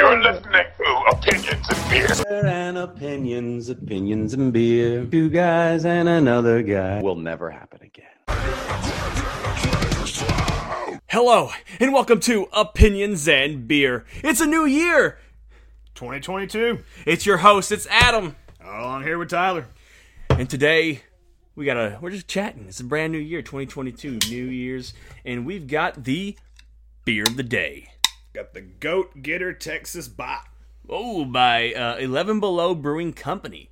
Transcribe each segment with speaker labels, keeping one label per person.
Speaker 1: You're listening to Opinions and Beer.
Speaker 2: And opinions, opinions and beer. Two guys and another guy will never happen again.
Speaker 3: Hello, and welcome to Opinions and Beer. It's a new year.
Speaker 4: 2022.
Speaker 3: It's your host, it's Adam.
Speaker 4: Along here with Tyler.
Speaker 3: And today we got a we're just chatting. It's a brand new year, 2022, New Year's, and we've got the beer of the day.
Speaker 4: Got the Goat Getter Texas Bock.
Speaker 3: Oh, by uh, 11 Below Brewing Company.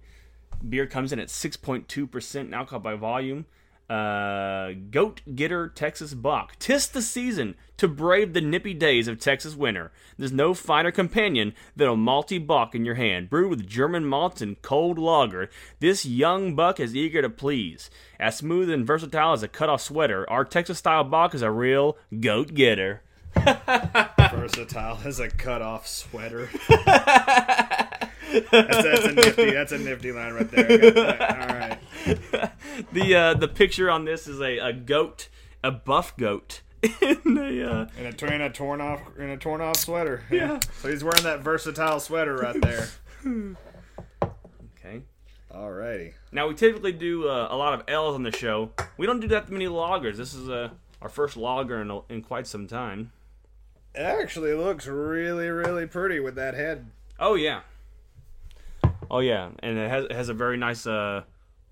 Speaker 3: Beer comes in at 6.2% in alcohol by volume. Uh, Goat Getter Texas Bock. Tis the season to brave the nippy days of Texas winter. There's no finer companion than a malty Bock in your hand, brewed with German malts and cold lager. This young buck is eager to please. As smooth and versatile as a cut-off sweater, our Texas-style Bock is a real goat getter.
Speaker 4: Versatile as a cut-off sweater. that's, that's a nifty. That's a nifty line right there. I got that. All right.
Speaker 3: The uh, the picture on this is a, a goat, a buff goat, in a uh,
Speaker 4: In a, in a torn off in a torn off sweater. Yeah. So he's wearing that versatile sweater right there.
Speaker 3: okay.
Speaker 4: Alrighty.
Speaker 3: Now we typically do uh, a lot of L's on the show. We don't do that many lagers. This is uh, our first lager in, in quite some time.
Speaker 4: It actually looks really, really pretty with that head.
Speaker 3: Oh yeah. Oh yeah, and it has it has a very nice uh,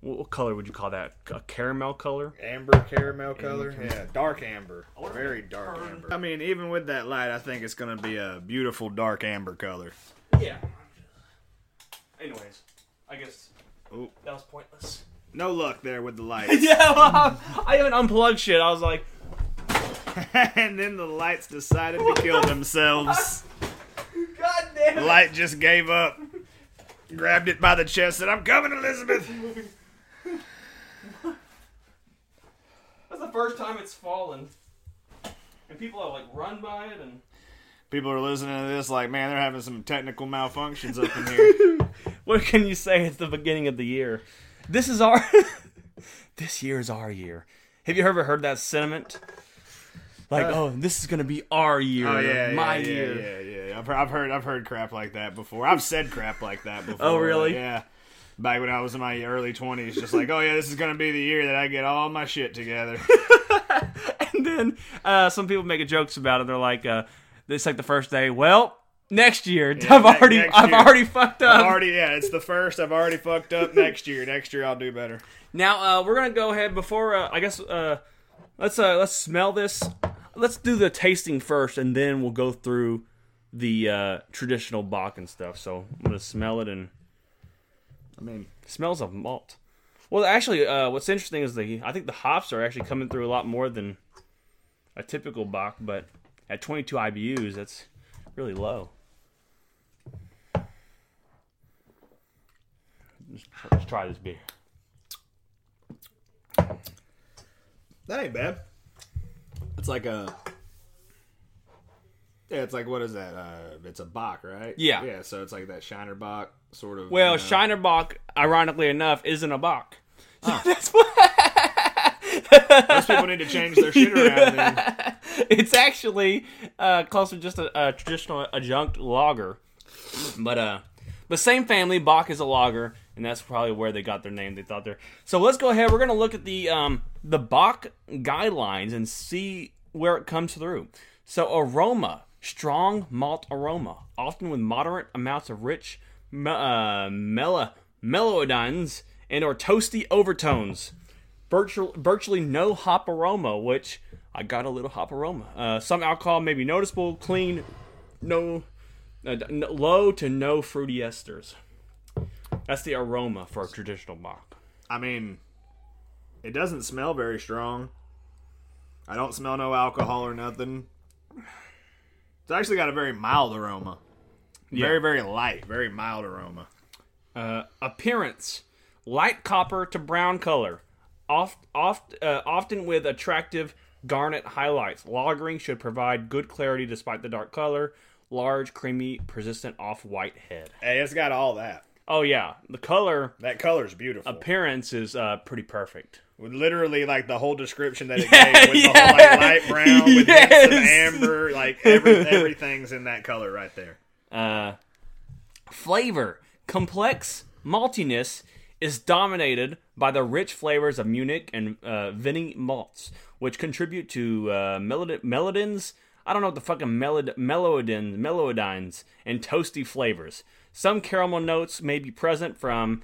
Speaker 3: what, what color would you call that? A caramel color?
Speaker 4: Amber caramel color. Yeah, dark amber. Very dark amber. I mean, even with that light, I think it's going to be a beautiful dark amber color.
Speaker 3: Yeah. Anyways, I guess
Speaker 4: Ooh.
Speaker 3: that was pointless.
Speaker 4: No luck there with the lights.
Speaker 3: Yeah, well, I haven't unplugged shit. I was like,
Speaker 4: and then the lights decided to kill themselves.
Speaker 3: God damn
Speaker 4: The light just gave up. Grabbed it by the chest and I'm coming, Elizabeth.
Speaker 3: That's the first time it's fallen. And people are like run by it and
Speaker 4: People are listening to this like, man, they're having some technical malfunctions up in here.
Speaker 3: what can you say? It's the beginning of the year. This is our this year is our year. Have you ever heard that sentiment? Like, oh, this is gonna be our year,
Speaker 4: Oh yeah,
Speaker 3: my
Speaker 4: yeah,
Speaker 3: year.
Speaker 4: Yeah, yeah, yeah. I've heard, I've heard, I've heard crap like that before. I've said crap like that before.
Speaker 3: Oh, really?
Speaker 4: Yeah. Back when I was in my early twenties, just like, oh yeah, this is gonna be the year that I get all my shit together.
Speaker 3: And then uh, some people make jokes about it. They're like, uh, "This like the first day." Well, next year, I've
Speaker 4: ne-
Speaker 3: already, I've
Speaker 4: year.
Speaker 3: already fucked up.
Speaker 4: I've already, yeah, it's the first. I've already fucked up. Next year, next year I'll do better.
Speaker 3: Now uh, we're gonna go ahead before uh, I guess uh, let's uh, let's smell this. Let's do the tasting first, and then we'll go through the uh, traditional Bock and stuff. So I'm gonna smell it, and
Speaker 4: I mean,
Speaker 3: it smells of malt. Well, actually, uh, what's interesting is the I think the hops are actually coming through a lot more than a typical Bock, but at 22 IBUs, that's really low. Let's try this beer.
Speaker 4: that ain't bad. It's like a. Yeah, it's like what is that? Uh, it's a Bock, right?
Speaker 3: Yeah.
Speaker 4: Yeah, so it's like that Shiner Bock sort of.
Speaker 3: Well,
Speaker 4: you know.
Speaker 3: Shiner Bock, ironically enough, isn't a Bock.
Speaker 4: Those people need to change their shit around. Then.
Speaker 3: It's actually uh, closer to just a, a traditional adjunct lager, but uh, but same family. Bock is a lager, and that's probably where they got their name. They thought they're so. Let's go ahead. We're gonna look at the um the Bock guidelines and see where it comes through. So aroma, strong malt aroma, often with moderate amounts of rich uh, mellow melloidines and or toasty overtones. Virtual, virtually no hop aroma, which I got a little hop aroma. Uh, some alcohol may be noticeable, clean, no, uh, n- low to no fruity esters. That's the aroma for a traditional Bock.
Speaker 4: I mean, it doesn't smell very strong. I don't smell no alcohol or nothing. It's actually got a very mild aroma. Very, very light, very mild aroma.
Speaker 3: Uh, appearance light copper to brown color, oft, oft, uh, often with attractive garnet highlights. Lagering should provide good clarity despite the dark color. Large, creamy, persistent off white head.
Speaker 4: Hey, it's got all that.
Speaker 3: Oh yeah, the color
Speaker 4: That color's beautiful.
Speaker 3: appearance is uh, pretty perfect.
Speaker 4: Literally like the whole description that it
Speaker 3: Yeah,
Speaker 4: gave with the whole like light brown with hints of
Speaker 3: Yes.
Speaker 4: amber, like every, everything's in that color right there.
Speaker 3: Uh, flavor complex maltiness is dominated by the rich flavors of Munich and uh, Vinny malts, which contribute to uh, melod- melodins. I don't know what the fucking melod- melodins, melodines, and toasty flavors. Some caramel notes may be present from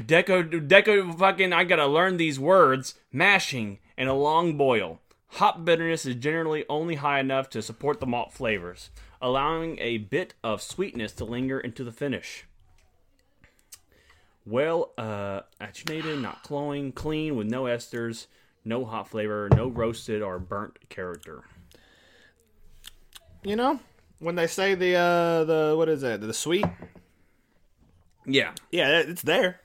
Speaker 3: deco, deco. Fucking, I gotta learn these words. Mashing and a long boil. Hop bitterness is generally only high enough to support the malt flavors, allowing a bit of sweetness to linger into the finish well uh, attenuated, not cloying, clean with no esters, no hot flavor, no roasted or burnt character.
Speaker 4: You know, when they say the uh the what is that? The sweet?
Speaker 3: Yeah,
Speaker 4: Yeah, it's there.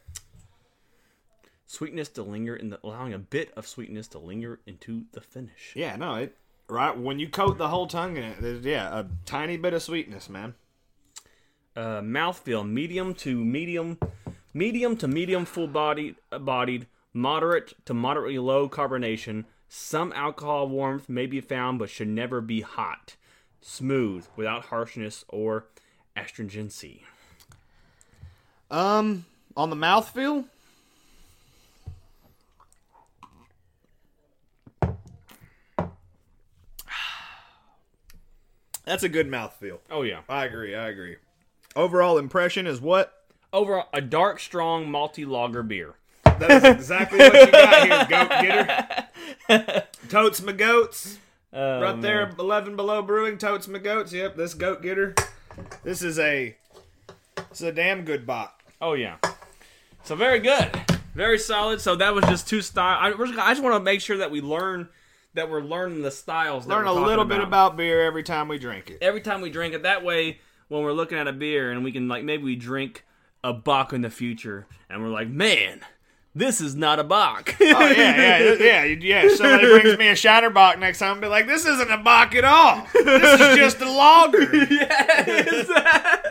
Speaker 3: Sweetness to linger in the allowing a bit of sweetness to linger into the finish.
Speaker 4: Yeah, no, it right when you coat the whole tongue in it, there's yeah, a tiny bit of sweetness, man.
Speaker 3: Uh, mouthfeel medium to medium, medium to medium full bodied, bodied, moderate to moderately low carbonation. Some alcohol warmth may be found, but should never be hot. Smooth, without harshness or astringency.
Speaker 4: Um, on the mouthfeel, that's a good mouthfeel.
Speaker 3: Oh yeah.
Speaker 4: I agree. I agree. Overall impression is what?
Speaker 3: Overall, a dark, strong, malty lager beer.
Speaker 4: That is exactly what you got here, goat getter. Totes my goats.
Speaker 3: Oh,
Speaker 4: right there, 11 Below Brewing, Totes my goats. Yep, this goat getter. This is a, this is a damn good bot.
Speaker 3: Oh yeah. So very good, very solid. So that was just two style. I, I just want to make sure that we learn that we're learning the styles.
Speaker 4: Learn a little bit about beer every time we drink it.
Speaker 3: every time we drink it. That way, when we're looking at a beer and we can like maybe we drink a Bock in the future, and we're like, man, this is not a Bock.
Speaker 4: Oh yeah, yeah, yeah, yeah. If somebody brings me a Shiner Bock next time, I'll be like, "This isn't a Bock at all. This is just a lager."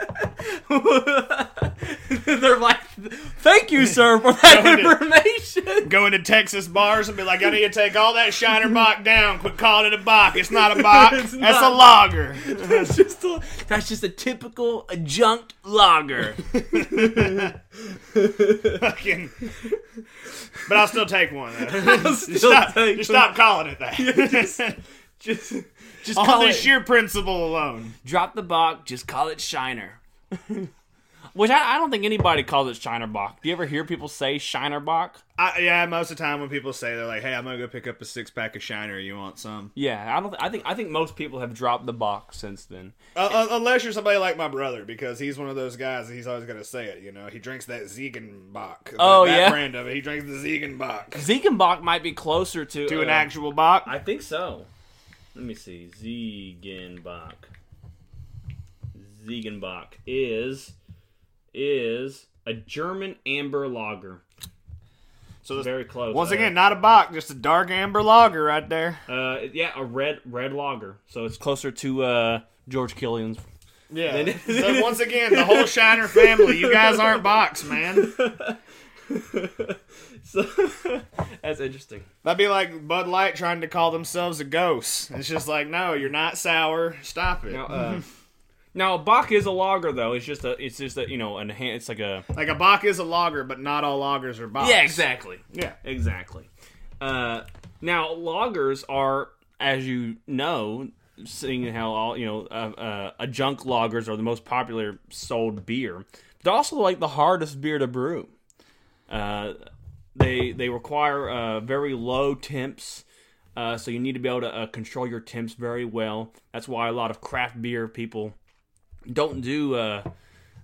Speaker 3: They're like, thank you, sir, for that
Speaker 4: Going to-
Speaker 3: information.
Speaker 4: Go into Texas bars and be like, "I need to take all that Shiner Bock down. Quit calling it a Bock. It's not a Bock.
Speaker 3: It's
Speaker 4: That's
Speaker 3: not.
Speaker 4: a lager."
Speaker 3: That's just a, that's just a typical adjunct lager.
Speaker 4: Fucking. But I'll still take one. Just
Speaker 3: still
Speaker 4: stop,
Speaker 3: take
Speaker 4: just
Speaker 3: one.
Speaker 4: stop calling it that.
Speaker 3: just, just
Speaker 4: On
Speaker 3: call
Speaker 4: the
Speaker 3: it.
Speaker 4: sheer principle alone.
Speaker 3: drop the Bock. Just call it Shiner. Which I, I don't think anybody calls it Shiner Bock. Do you ever hear people say Shiner Bock?
Speaker 4: I, yeah, most of the time when people say they're like, "Hey, I'm gonna go pick up a six pack of Shiner. You want some?"
Speaker 3: Yeah, I don't. I think I think most people have dropped the box since then.
Speaker 4: Uh, uh, unless you're somebody like my brother, because he's one of those guys. that He's always gonna say it. You know, he drinks that Ziegenbock.
Speaker 3: Oh,
Speaker 4: that
Speaker 3: yeah?
Speaker 4: brand of it. He drinks the Ziegenbock
Speaker 3: Ziegenbock might be closer to
Speaker 4: to an
Speaker 3: uh,
Speaker 4: actual Bock.
Speaker 3: I think so. Let me see. Ziegenbock. Ziegenbock is is a German amber lager.
Speaker 4: So this,
Speaker 3: Very close.
Speaker 4: once
Speaker 3: Uh,
Speaker 4: again, not a Bock, just a dark amber lager right there.
Speaker 3: uh, yeah, a red red lager. So it's closer to uh, George Killian's.
Speaker 4: Yeah. So once again, the whole Shiner family. You guys aren't Bocks, man.
Speaker 3: So that's interesting.
Speaker 4: That'd be like Bud Light trying to call themselves a gose. It's just like, no, you're not sour. Stop it.
Speaker 3: Now, uh, now a Bock is a lager though. It's just a it's just a you know an it's like a
Speaker 4: like a Bock is a lager, but not all lagers are Bocks.
Speaker 3: yeah exactly.
Speaker 4: Yeah.
Speaker 3: Exactly. Uh, now, lagers are, as you know, seeing how all you know, uh, uh, adjunct lagers are the most popular sold beer. They're also like the hardest beer to brew. Uh, they they require uh, very low temps, uh, so you need to be able to uh, control your temps very well. That's why a lot of craft beer people don't do. Uh,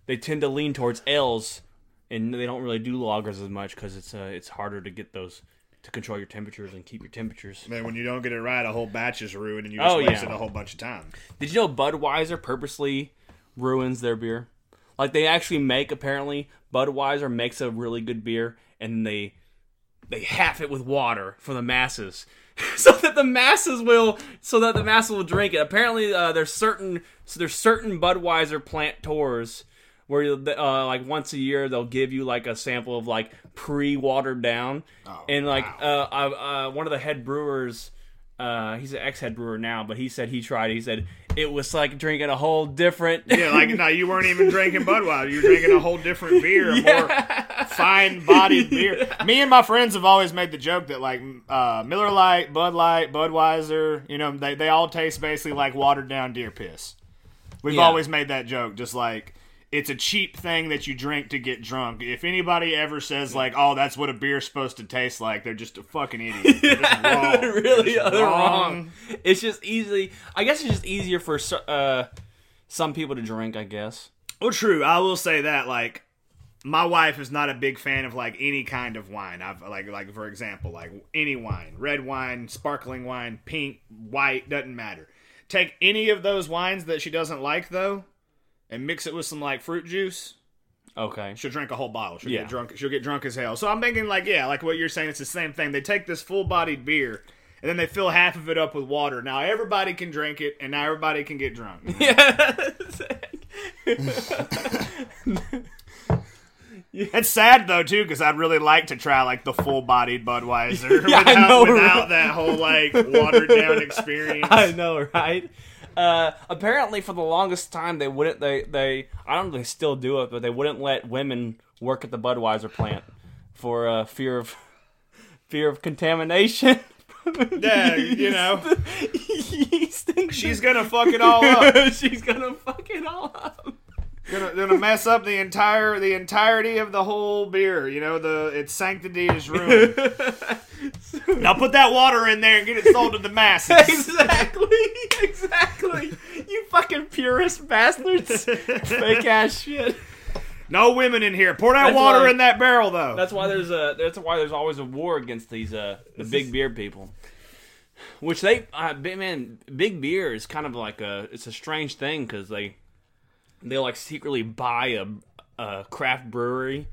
Speaker 3: they tend to lean towards ales, and they don't really do lagers as much because it's uh, it's harder to get those to control your temperatures and keep your temperatures.
Speaker 4: Man, when you don't get it right, a whole batch is ruined, and you just
Speaker 3: Oh, yeah.
Speaker 4: a whole bunch of time.
Speaker 3: Did you know Budweiser purposely ruins their beer? Like they actually make apparently Budweiser makes a really good beer and they they half it with water for the masses. So that the masses will, so that the masses will drink it. Apparently, uh, there's certain, so there's certain Budweiser plant tours where uh, like once a year they'll give you like a sample of like pre-watered down, and like uh, uh, uh, one of the head brewers, uh, he's an ex-head brewer now, but he said he tried. He said it was like drinking a whole different.
Speaker 4: Yeah, like no, you weren't even drinking Budweiser. You were drinking a whole different beer, a more fine-bodied beer. Me and my friends have always made the joke that like uh, Miller Lite, Bud Light, Budweiser, you know, they they all taste basically like watered down deer piss. We've
Speaker 3: Yeah.
Speaker 4: always made that joke, just like it's a cheap thing that you drink to get drunk. If anybody ever says like, "Oh, that's what a beer's supposed to taste like," they're just a fucking idiot. They're wrong.
Speaker 3: really,
Speaker 4: Just
Speaker 3: they're wrong. It's just easy. I guess it's just easier for uh, some people to drink. I guess.
Speaker 4: Well, true. I will say that like my wife is not a big fan of like any kind of wine. I've like like for example, like any wine, red wine, sparkling wine, pink, white, doesn't matter. Take any of those wines that she doesn't like though, and mix it with some like fruit juice.
Speaker 3: Okay.
Speaker 4: She'll drink a whole bottle. She'll
Speaker 3: Yeah.
Speaker 4: get drunk. She'll get drunk as hell. So I'm thinking like yeah, like what you're saying. It's the same thing. They take this full bodied beer. And then they fill half of it up with water. Now everybody can drink it, and now everybody can get drunk. Yeah. It's sad though too, because I'd really like to try like the full-bodied Budweiser
Speaker 3: Yeah,
Speaker 4: without,
Speaker 3: know,
Speaker 4: without
Speaker 3: right?
Speaker 4: that whole like watered-down experience.
Speaker 3: I know, right? Uh, apparently, for the longest time, they wouldn't. They they. I don't know if they still do it, but they wouldn't let women work at the Budweiser plant for uh, fear of fear of contamination.
Speaker 4: Yeah, you know,
Speaker 3: Yeast and-
Speaker 4: she's gonna fuck it all up.
Speaker 3: She's gonna fuck it all up.
Speaker 4: Gonna, gonna mess up the entire the entirety of the whole beer. You know, the its sanctity is ruined. now put that water in there and get it sold to the masses.
Speaker 3: exactly, exactly. You fucking purist bastards. Fake ass shit.
Speaker 4: No women in here. Pour that
Speaker 3: That's
Speaker 4: water
Speaker 3: why-
Speaker 4: in that barrel though.
Speaker 3: That's why there's a. That's why there's always a war against these uh the big beer people. Which they, uh, big man, big beer is kind of like a. It's a strange thing because they, they like secretly buy a, a craft brewery.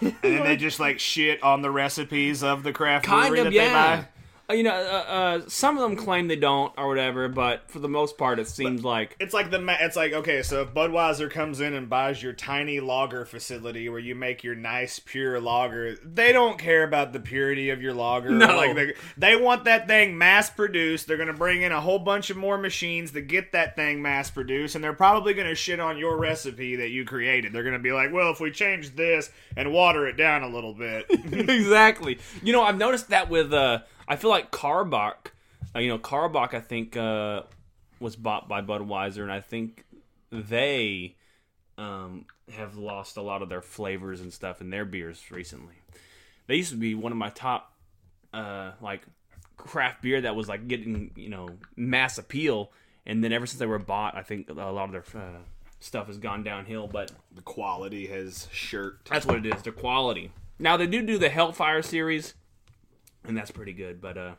Speaker 4: and then they just like shit on the recipes of the craft
Speaker 3: Kind
Speaker 4: brewery
Speaker 3: of,
Speaker 4: that
Speaker 3: yeah.
Speaker 4: they buy.
Speaker 3: Uh, You know, uh, uh, some of them claim they don't or whatever, but for the most part, it seems like
Speaker 4: It's like the ma- it's like okay, so if Budweiser comes in and buys your tiny lager facility where you make your nice pure lager, they don't care about the purity of your lager.
Speaker 3: No.
Speaker 4: like they, they want that thing mass produced. They're gonna bring in a whole bunch of more machines to get that thing mass produced, and they're probably gonna shit on your recipe that you created. They're gonna be like, well, if we change this and water it down a little bit,
Speaker 3: exactly. You know, I've noticed that with uh I feel like Karbach, uh, you know, Karbach I think uh was bought by Budweiser and I think they um have lost a lot of their flavors and stuff in their beers recently. They used to be one of my top uh like craft beer that was like getting, you know, mass appeal and then ever since they were bought, I think a lot of their uh, stuff has gone downhill, but
Speaker 4: the quality has shirt.
Speaker 3: that's what it is. The quality. Now they do do the Hellfire series, and that's pretty good. But uh,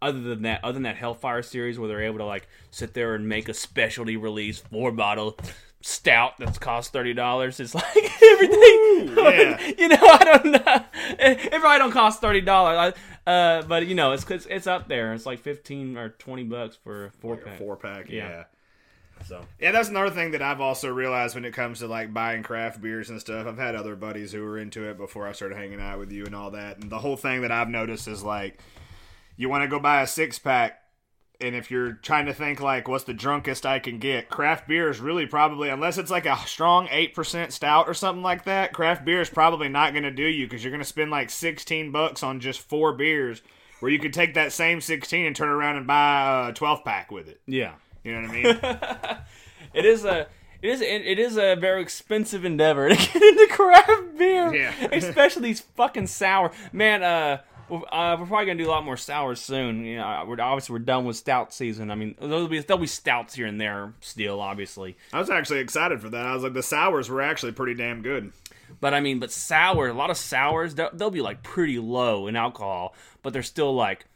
Speaker 3: other than that, other than that Hellfire series, where they're able to like sit there and make a specialty release four bottle stout that's cost thirty dollars, it's like everything.
Speaker 4: yeah.
Speaker 3: you know, I don't know. It, it probably don't cost thirty dollars. Uh, but you know, it's, it's it's up there. It's like fifteen or twenty bucks for a four pack.
Speaker 4: Four pack,
Speaker 3: Yeah.
Speaker 4: yeah.
Speaker 3: So
Speaker 4: Yeah, that's another thing that I've also realized when it comes to like buying craft beers and stuff. I've had other buddies who were into it before I started hanging out with you and all that. And the whole thing that I've noticed is like, you want to go buy a six pack, and if you're trying to think like, what's the drunkest I can get, craft beer is really probably, unless it's like a strong 8% stout or something like that, craft beer is probably not going to do you because you're going to spend like 16 bucks on just four beers where you could take that same 16 and turn around and buy a 12 pack with it.
Speaker 3: yeah.
Speaker 4: You know what I mean?
Speaker 3: It is a it is it is a very expensive endeavor to get into craft beer.
Speaker 4: Yeah.
Speaker 3: especially these fucking sour. Man, uh, we're, uh, we're probably gonna do a lot more sours soon. You know, we're obviously we're done with stout season. I mean, there'll be there'll be stouts here and there still, obviously.
Speaker 4: I was actually excited for that. I was like, the sours were actually pretty damn good.
Speaker 3: But I mean, but sour, a lot of sours, they'll, they'll be like pretty low in alcohol, but they're still like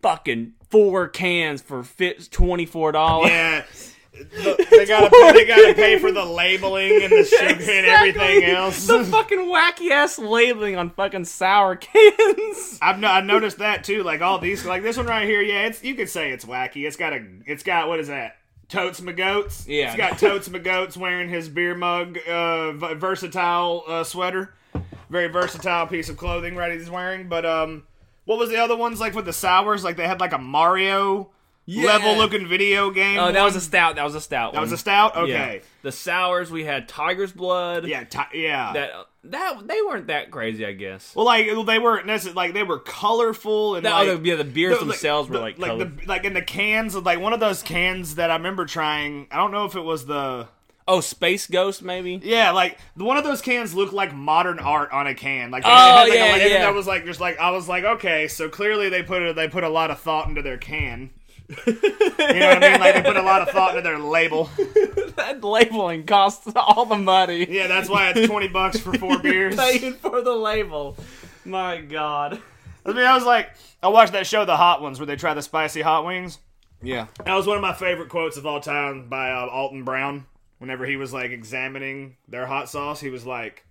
Speaker 3: fucking four cans for fit twenty four dollars.
Speaker 4: Yeah, the- they gotta they gotta pay for the labeling and the sugar and everything else.
Speaker 3: the fucking wacky ass labeling on fucking sour cans.
Speaker 4: I've no, I noticed that too. Like all these, like this one right here. Yeah, it's you could say it's wacky. It's got a, it's got what is that? Totes McGoats.
Speaker 3: Yeah.
Speaker 4: it's got Totes McGoats wearing his beer mug, uh, versatile uh, sweater. Very versatile piece of clothing, right? He's wearing. But um, what was the other ones like with the sours? Like they had like a Mario
Speaker 3: Yeah.
Speaker 4: level looking video game.
Speaker 3: Oh, that was a stout. That was a stout.
Speaker 4: that was a stout.
Speaker 3: Yeah.
Speaker 4: Okay,
Speaker 3: The sours we had Tiger's Blood.
Speaker 4: yeah, ti- yeah.
Speaker 3: That that they weren't that crazy, I guess.
Speaker 4: well, like they weren't necessarily like they were colorful and like,
Speaker 3: oh, yeah, the beers
Speaker 4: the-
Speaker 3: themselves
Speaker 4: the-
Speaker 3: were like,
Speaker 4: like
Speaker 3: colored.
Speaker 4: the like in the cans like one of those cans that I remember trying. I don't know if it was the
Speaker 3: oh Space Ghost maybe.
Speaker 4: yeah like one of those cans looked like modern art on a can. Like
Speaker 3: Oh,
Speaker 4: had, like,
Speaker 3: yeah,
Speaker 4: a, like,
Speaker 3: yeah.
Speaker 4: That was like just like I was like okay, so clearly they put a, they put a lot of thought into their can. you know what I mean? Like they put a lot of thought into their label.
Speaker 3: that labeling costs all the money.
Speaker 4: Yeah, that's why it's twenty bucks for four beers.
Speaker 3: Paying for the label. My God.
Speaker 4: I mean, I was like, I watched that show, The Hot Ones, where they try the spicy hot wings.
Speaker 3: Yeah.
Speaker 4: That was one of my favorite quotes of all time by uh, Alton Brown. Whenever he was like examining their hot sauce, he was like,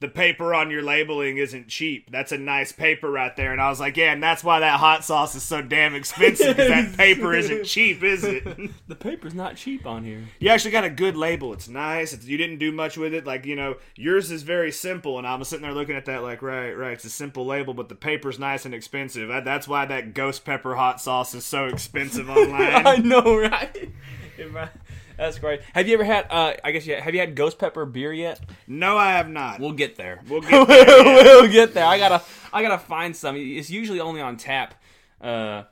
Speaker 4: "The paper on your labeling isn't cheap. That's a nice paper right there." And I was like, "Yeah, and that's why that hot sauce is so damn expensive. 'cause that paper isn't cheap, is it?
Speaker 3: The paper's not cheap on here.
Speaker 4: you actually got a good label. It's nice. It's, you didn't do much with it. Like you know, yours is very simple." And I was sitting there looking at that, like, right, right. It's a simple label, but the paper's nice and expensive. That- That's why that ghost pepper hot sauce is so expensive online.
Speaker 3: I know, right? That's great. Have you ever had? Uh, I guess you have you had Ghost Pepper beer yet?
Speaker 4: no, I have not.
Speaker 3: We'll get there.
Speaker 4: We'll get there.
Speaker 3: we'll get there. I gotta, I gotta find some. It's usually only on tap. Uh,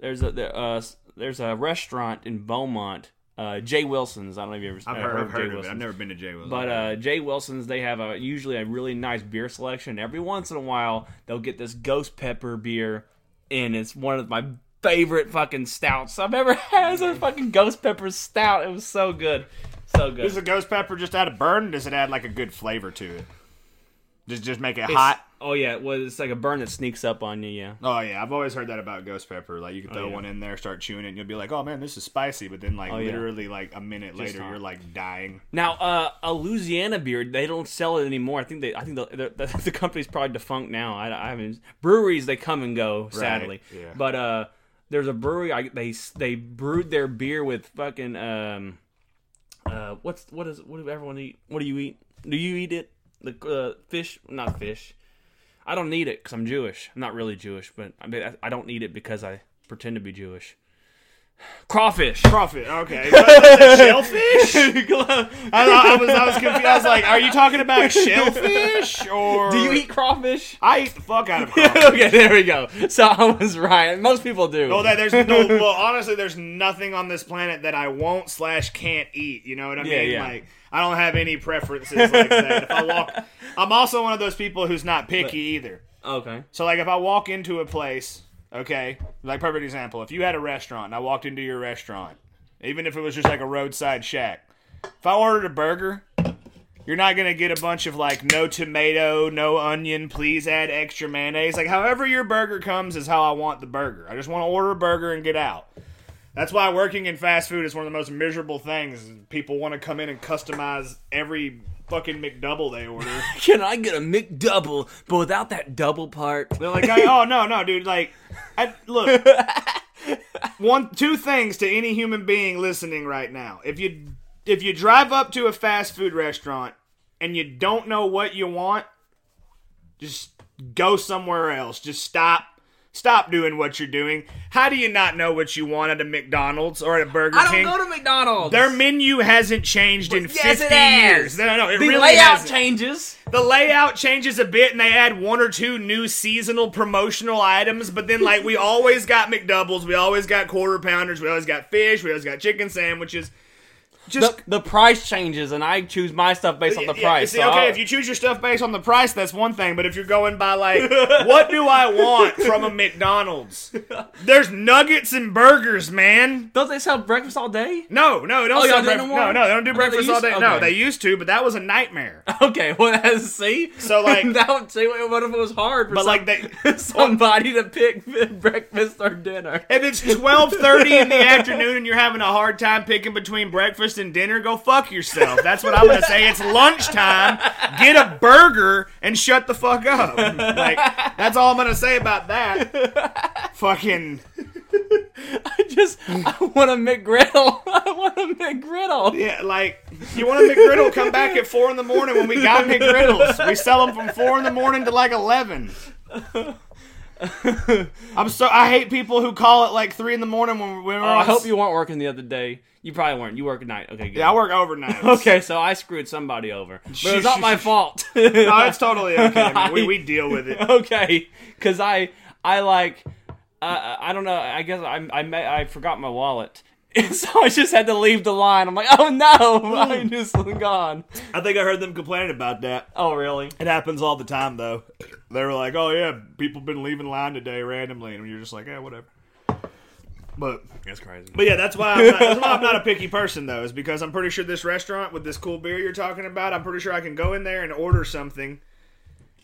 Speaker 3: there's a there, uh, there's a restaurant in Beaumont, uh, Jay Wilson's. I don't know if you ever
Speaker 4: I've
Speaker 3: uh,
Speaker 4: heard, I've heard of it.
Speaker 3: Wilson's.
Speaker 4: I've never been to Jay Wilson's.
Speaker 3: But uh, Jay Wilson's, they have a usually a really nice beer selection. Every once in a while, they'll get this Ghost Pepper beer, and it's one of my favorite fucking stouts I've ever had. It's a fucking Ghost Pepper stout. It was so good, so good.
Speaker 4: is the ghost pepper just add a burn? Or does it add like a good flavor to it? Just just make it
Speaker 3: It's-
Speaker 4: hot.
Speaker 3: Oh yeah, well it's like a burn that sneaks up on you. Yeah.
Speaker 4: Oh yeah, I've always heard that about ghost pepper. Like you can throw
Speaker 3: Oh, yeah.
Speaker 4: one in there, start chewing it, and you'll be like, "Oh man, this is spicy." But then like
Speaker 3: Oh, yeah.
Speaker 4: literally like a minute later,
Speaker 3: hot.
Speaker 4: you're like dying.
Speaker 3: Now, uh, a Louisiana beer, they don't sell it anymore. I think they, I think the, the, the company's probably defunct now. I, I haven't breweries they come and go, sadly.
Speaker 4: yeah.
Speaker 3: But uh, there's a brewery. I, they they brewed their beer with fucking um, uh, what's what is what do everyone eat? What do you eat? Do you eat it? The uh, fish? Not fish. I don't need it because I'm Jewish. I'm not really Jewish, but I mean, I, don't need it because I pretend to be Jewish. Crawfish.
Speaker 4: Crawfish. Okay. Shellfish? I, I was I was confused. I was like, "Are you talking about shellfish or
Speaker 3: Do you eat crawfish?
Speaker 4: I eat the fuck out of crawfish.
Speaker 3: okay, there we go. So I was right. Most people do.
Speaker 4: Well, that there's no. Well, honestly, there's nothing on this planet that I won't slash can't eat. You know what I mean?
Speaker 3: yeah.
Speaker 4: Like I don't have any preferences like that. If I walk, I'm also one of those people who's not picky either.
Speaker 3: okay.
Speaker 4: So like, if I walk into a place, okay, like perfect example. If you had a restaurant and I walked into your restaurant, even if it was just like a roadside shack, if I ordered a burger. You're not gonna get a bunch of like no tomato, no onion. Please add extra mayonnaise. Like however your burger comes is how I want the burger. I just want to order a burger and get out. That's why working in fast food is one of the most miserable things. People want to come in and customize every fucking McDouble they order.
Speaker 3: Can I get a McDouble, but without that double part?
Speaker 4: They're like, oh no, no, dude. Like, I, look, one, two things to any human being listening right now. If you if you drive up to a fast food restaurant and you don't know what you want, just go somewhere else. Just stop. Stop doing what you're doing. How do you not know what you want at a McDonald's or at a Burger
Speaker 3: I don't
Speaker 4: King?
Speaker 3: go to McDonald's.
Speaker 4: Their menu hasn't changed in 50
Speaker 3: yes, it has.
Speaker 4: years. No, no, no, it
Speaker 3: the
Speaker 4: really
Speaker 3: layout
Speaker 4: hasn't.
Speaker 3: changes.
Speaker 4: The layout changes a bit and they add one or two new seasonal promotional items, but then like we always got McDoubles, we always got quarter pounders, we always got fish, we always got chicken sandwiches. Just
Speaker 3: The, the price changes, and I choose my stuff based on the price.
Speaker 4: See,
Speaker 3: so
Speaker 4: okay,
Speaker 3: I'll-
Speaker 4: if you choose your stuff based on the price, that's one thing. But if you're going by like, what do I want from a McDonald's? There's nuggets and burgers, man.
Speaker 3: don't they sell breakfast all day?
Speaker 4: No, no, don't
Speaker 3: Oh,
Speaker 4: sell breakfast.
Speaker 3: no
Speaker 4: No, no, they don't do
Speaker 3: oh, thought
Speaker 4: breakfast all day. No, they used to, but that was a nightmare.
Speaker 3: Okay, well, see.
Speaker 4: So, like-
Speaker 3: that would see what if it was hard for
Speaker 4: But
Speaker 3: some-
Speaker 4: like they,
Speaker 3: somebody to pick breakfast or dinner.
Speaker 4: If it's twelve thirty in the afternoon and you're having a hard time picking between breakfast and dinner, go fuck yourself. That's what I'm gonna say. It's lunchtime. Get a burger and shut the fuck up. Like that's all I'm gonna say about that. Fucking
Speaker 3: I just I want a McGriddle. I want a McGriddle.
Speaker 4: yeah, like you want a McGriddle? Come back at four in the morning when we got McGriddles. We sell them from four in the morning to like eleven. I'm so I hate people who call it like three in the morning when, when we're
Speaker 3: Oh, I hope you weren't working the other day. You probably weren't. You work at night. Okay, good.
Speaker 4: Yeah, I work overnight.
Speaker 3: Okay, so I screwed somebody over, but it's not my fault.
Speaker 4: no, it's totally okay. Man. We we deal with it.
Speaker 3: okay, because I I like uh, I don't know. I guess I I may, I forgot my wallet, so I just had to leave the line. I'm like, oh no, I'm hmm. just gone.
Speaker 4: I think I heard them complaining about that.
Speaker 3: Oh really?
Speaker 4: It happens all the time though. They were like, "Oh yeah, people been leaving line today randomly," and you're just like, "Yeah, whatever." But
Speaker 3: That's crazy.
Speaker 4: but yeah, that's why I'm not, that's why I'm not a picky person though, is because I'm pretty sure this restaurant with this cool beer you're talking about, I'm pretty sure I can go in there and order something,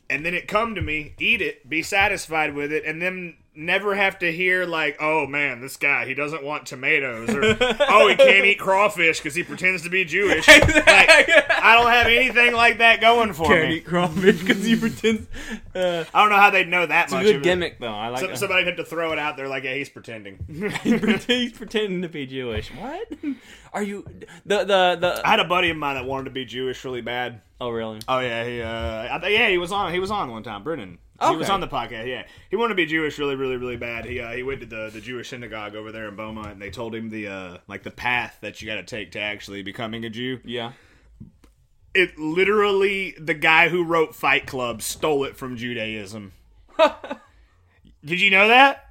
Speaker 4: and then it come to me, eat it, be satisfied with it, and then never have to hear like, "Oh man, this guy he doesn't want tomatoes," or "Oh he can't eat crawfish because he pretends to be Jewish." Like, I don't have anything like that going for
Speaker 3: Can't
Speaker 4: me.
Speaker 3: eat crawfish because you pretend. Uh,
Speaker 4: I don't know how they'd know that
Speaker 3: it's a
Speaker 4: much.
Speaker 3: good
Speaker 4: of it.
Speaker 3: gimmick though. I like.
Speaker 4: Some,
Speaker 3: that.
Speaker 4: somebody'd have to throw it out there like, yeah, he's pretending.
Speaker 3: He's pretending to be Jewish. What? Are you the the the?
Speaker 4: I had a buddy of mine that wanted to be Jewish really bad.
Speaker 3: Oh really?
Speaker 4: Oh yeah, he uh, I, yeah, he was on. He was on one time, Brennan. He was on the podcast. Yeah, he wanted to be Jewish really, really, really bad. He uh, he went to the the Jewish synagogue over there in Beaumont, and they told him the uh, like the path that you got to take to actually becoming a Jew.
Speaker 3: Yeah.
Speaker 4: It literally the guy who wrote Fight Club stole it from Judaism. Did you know that?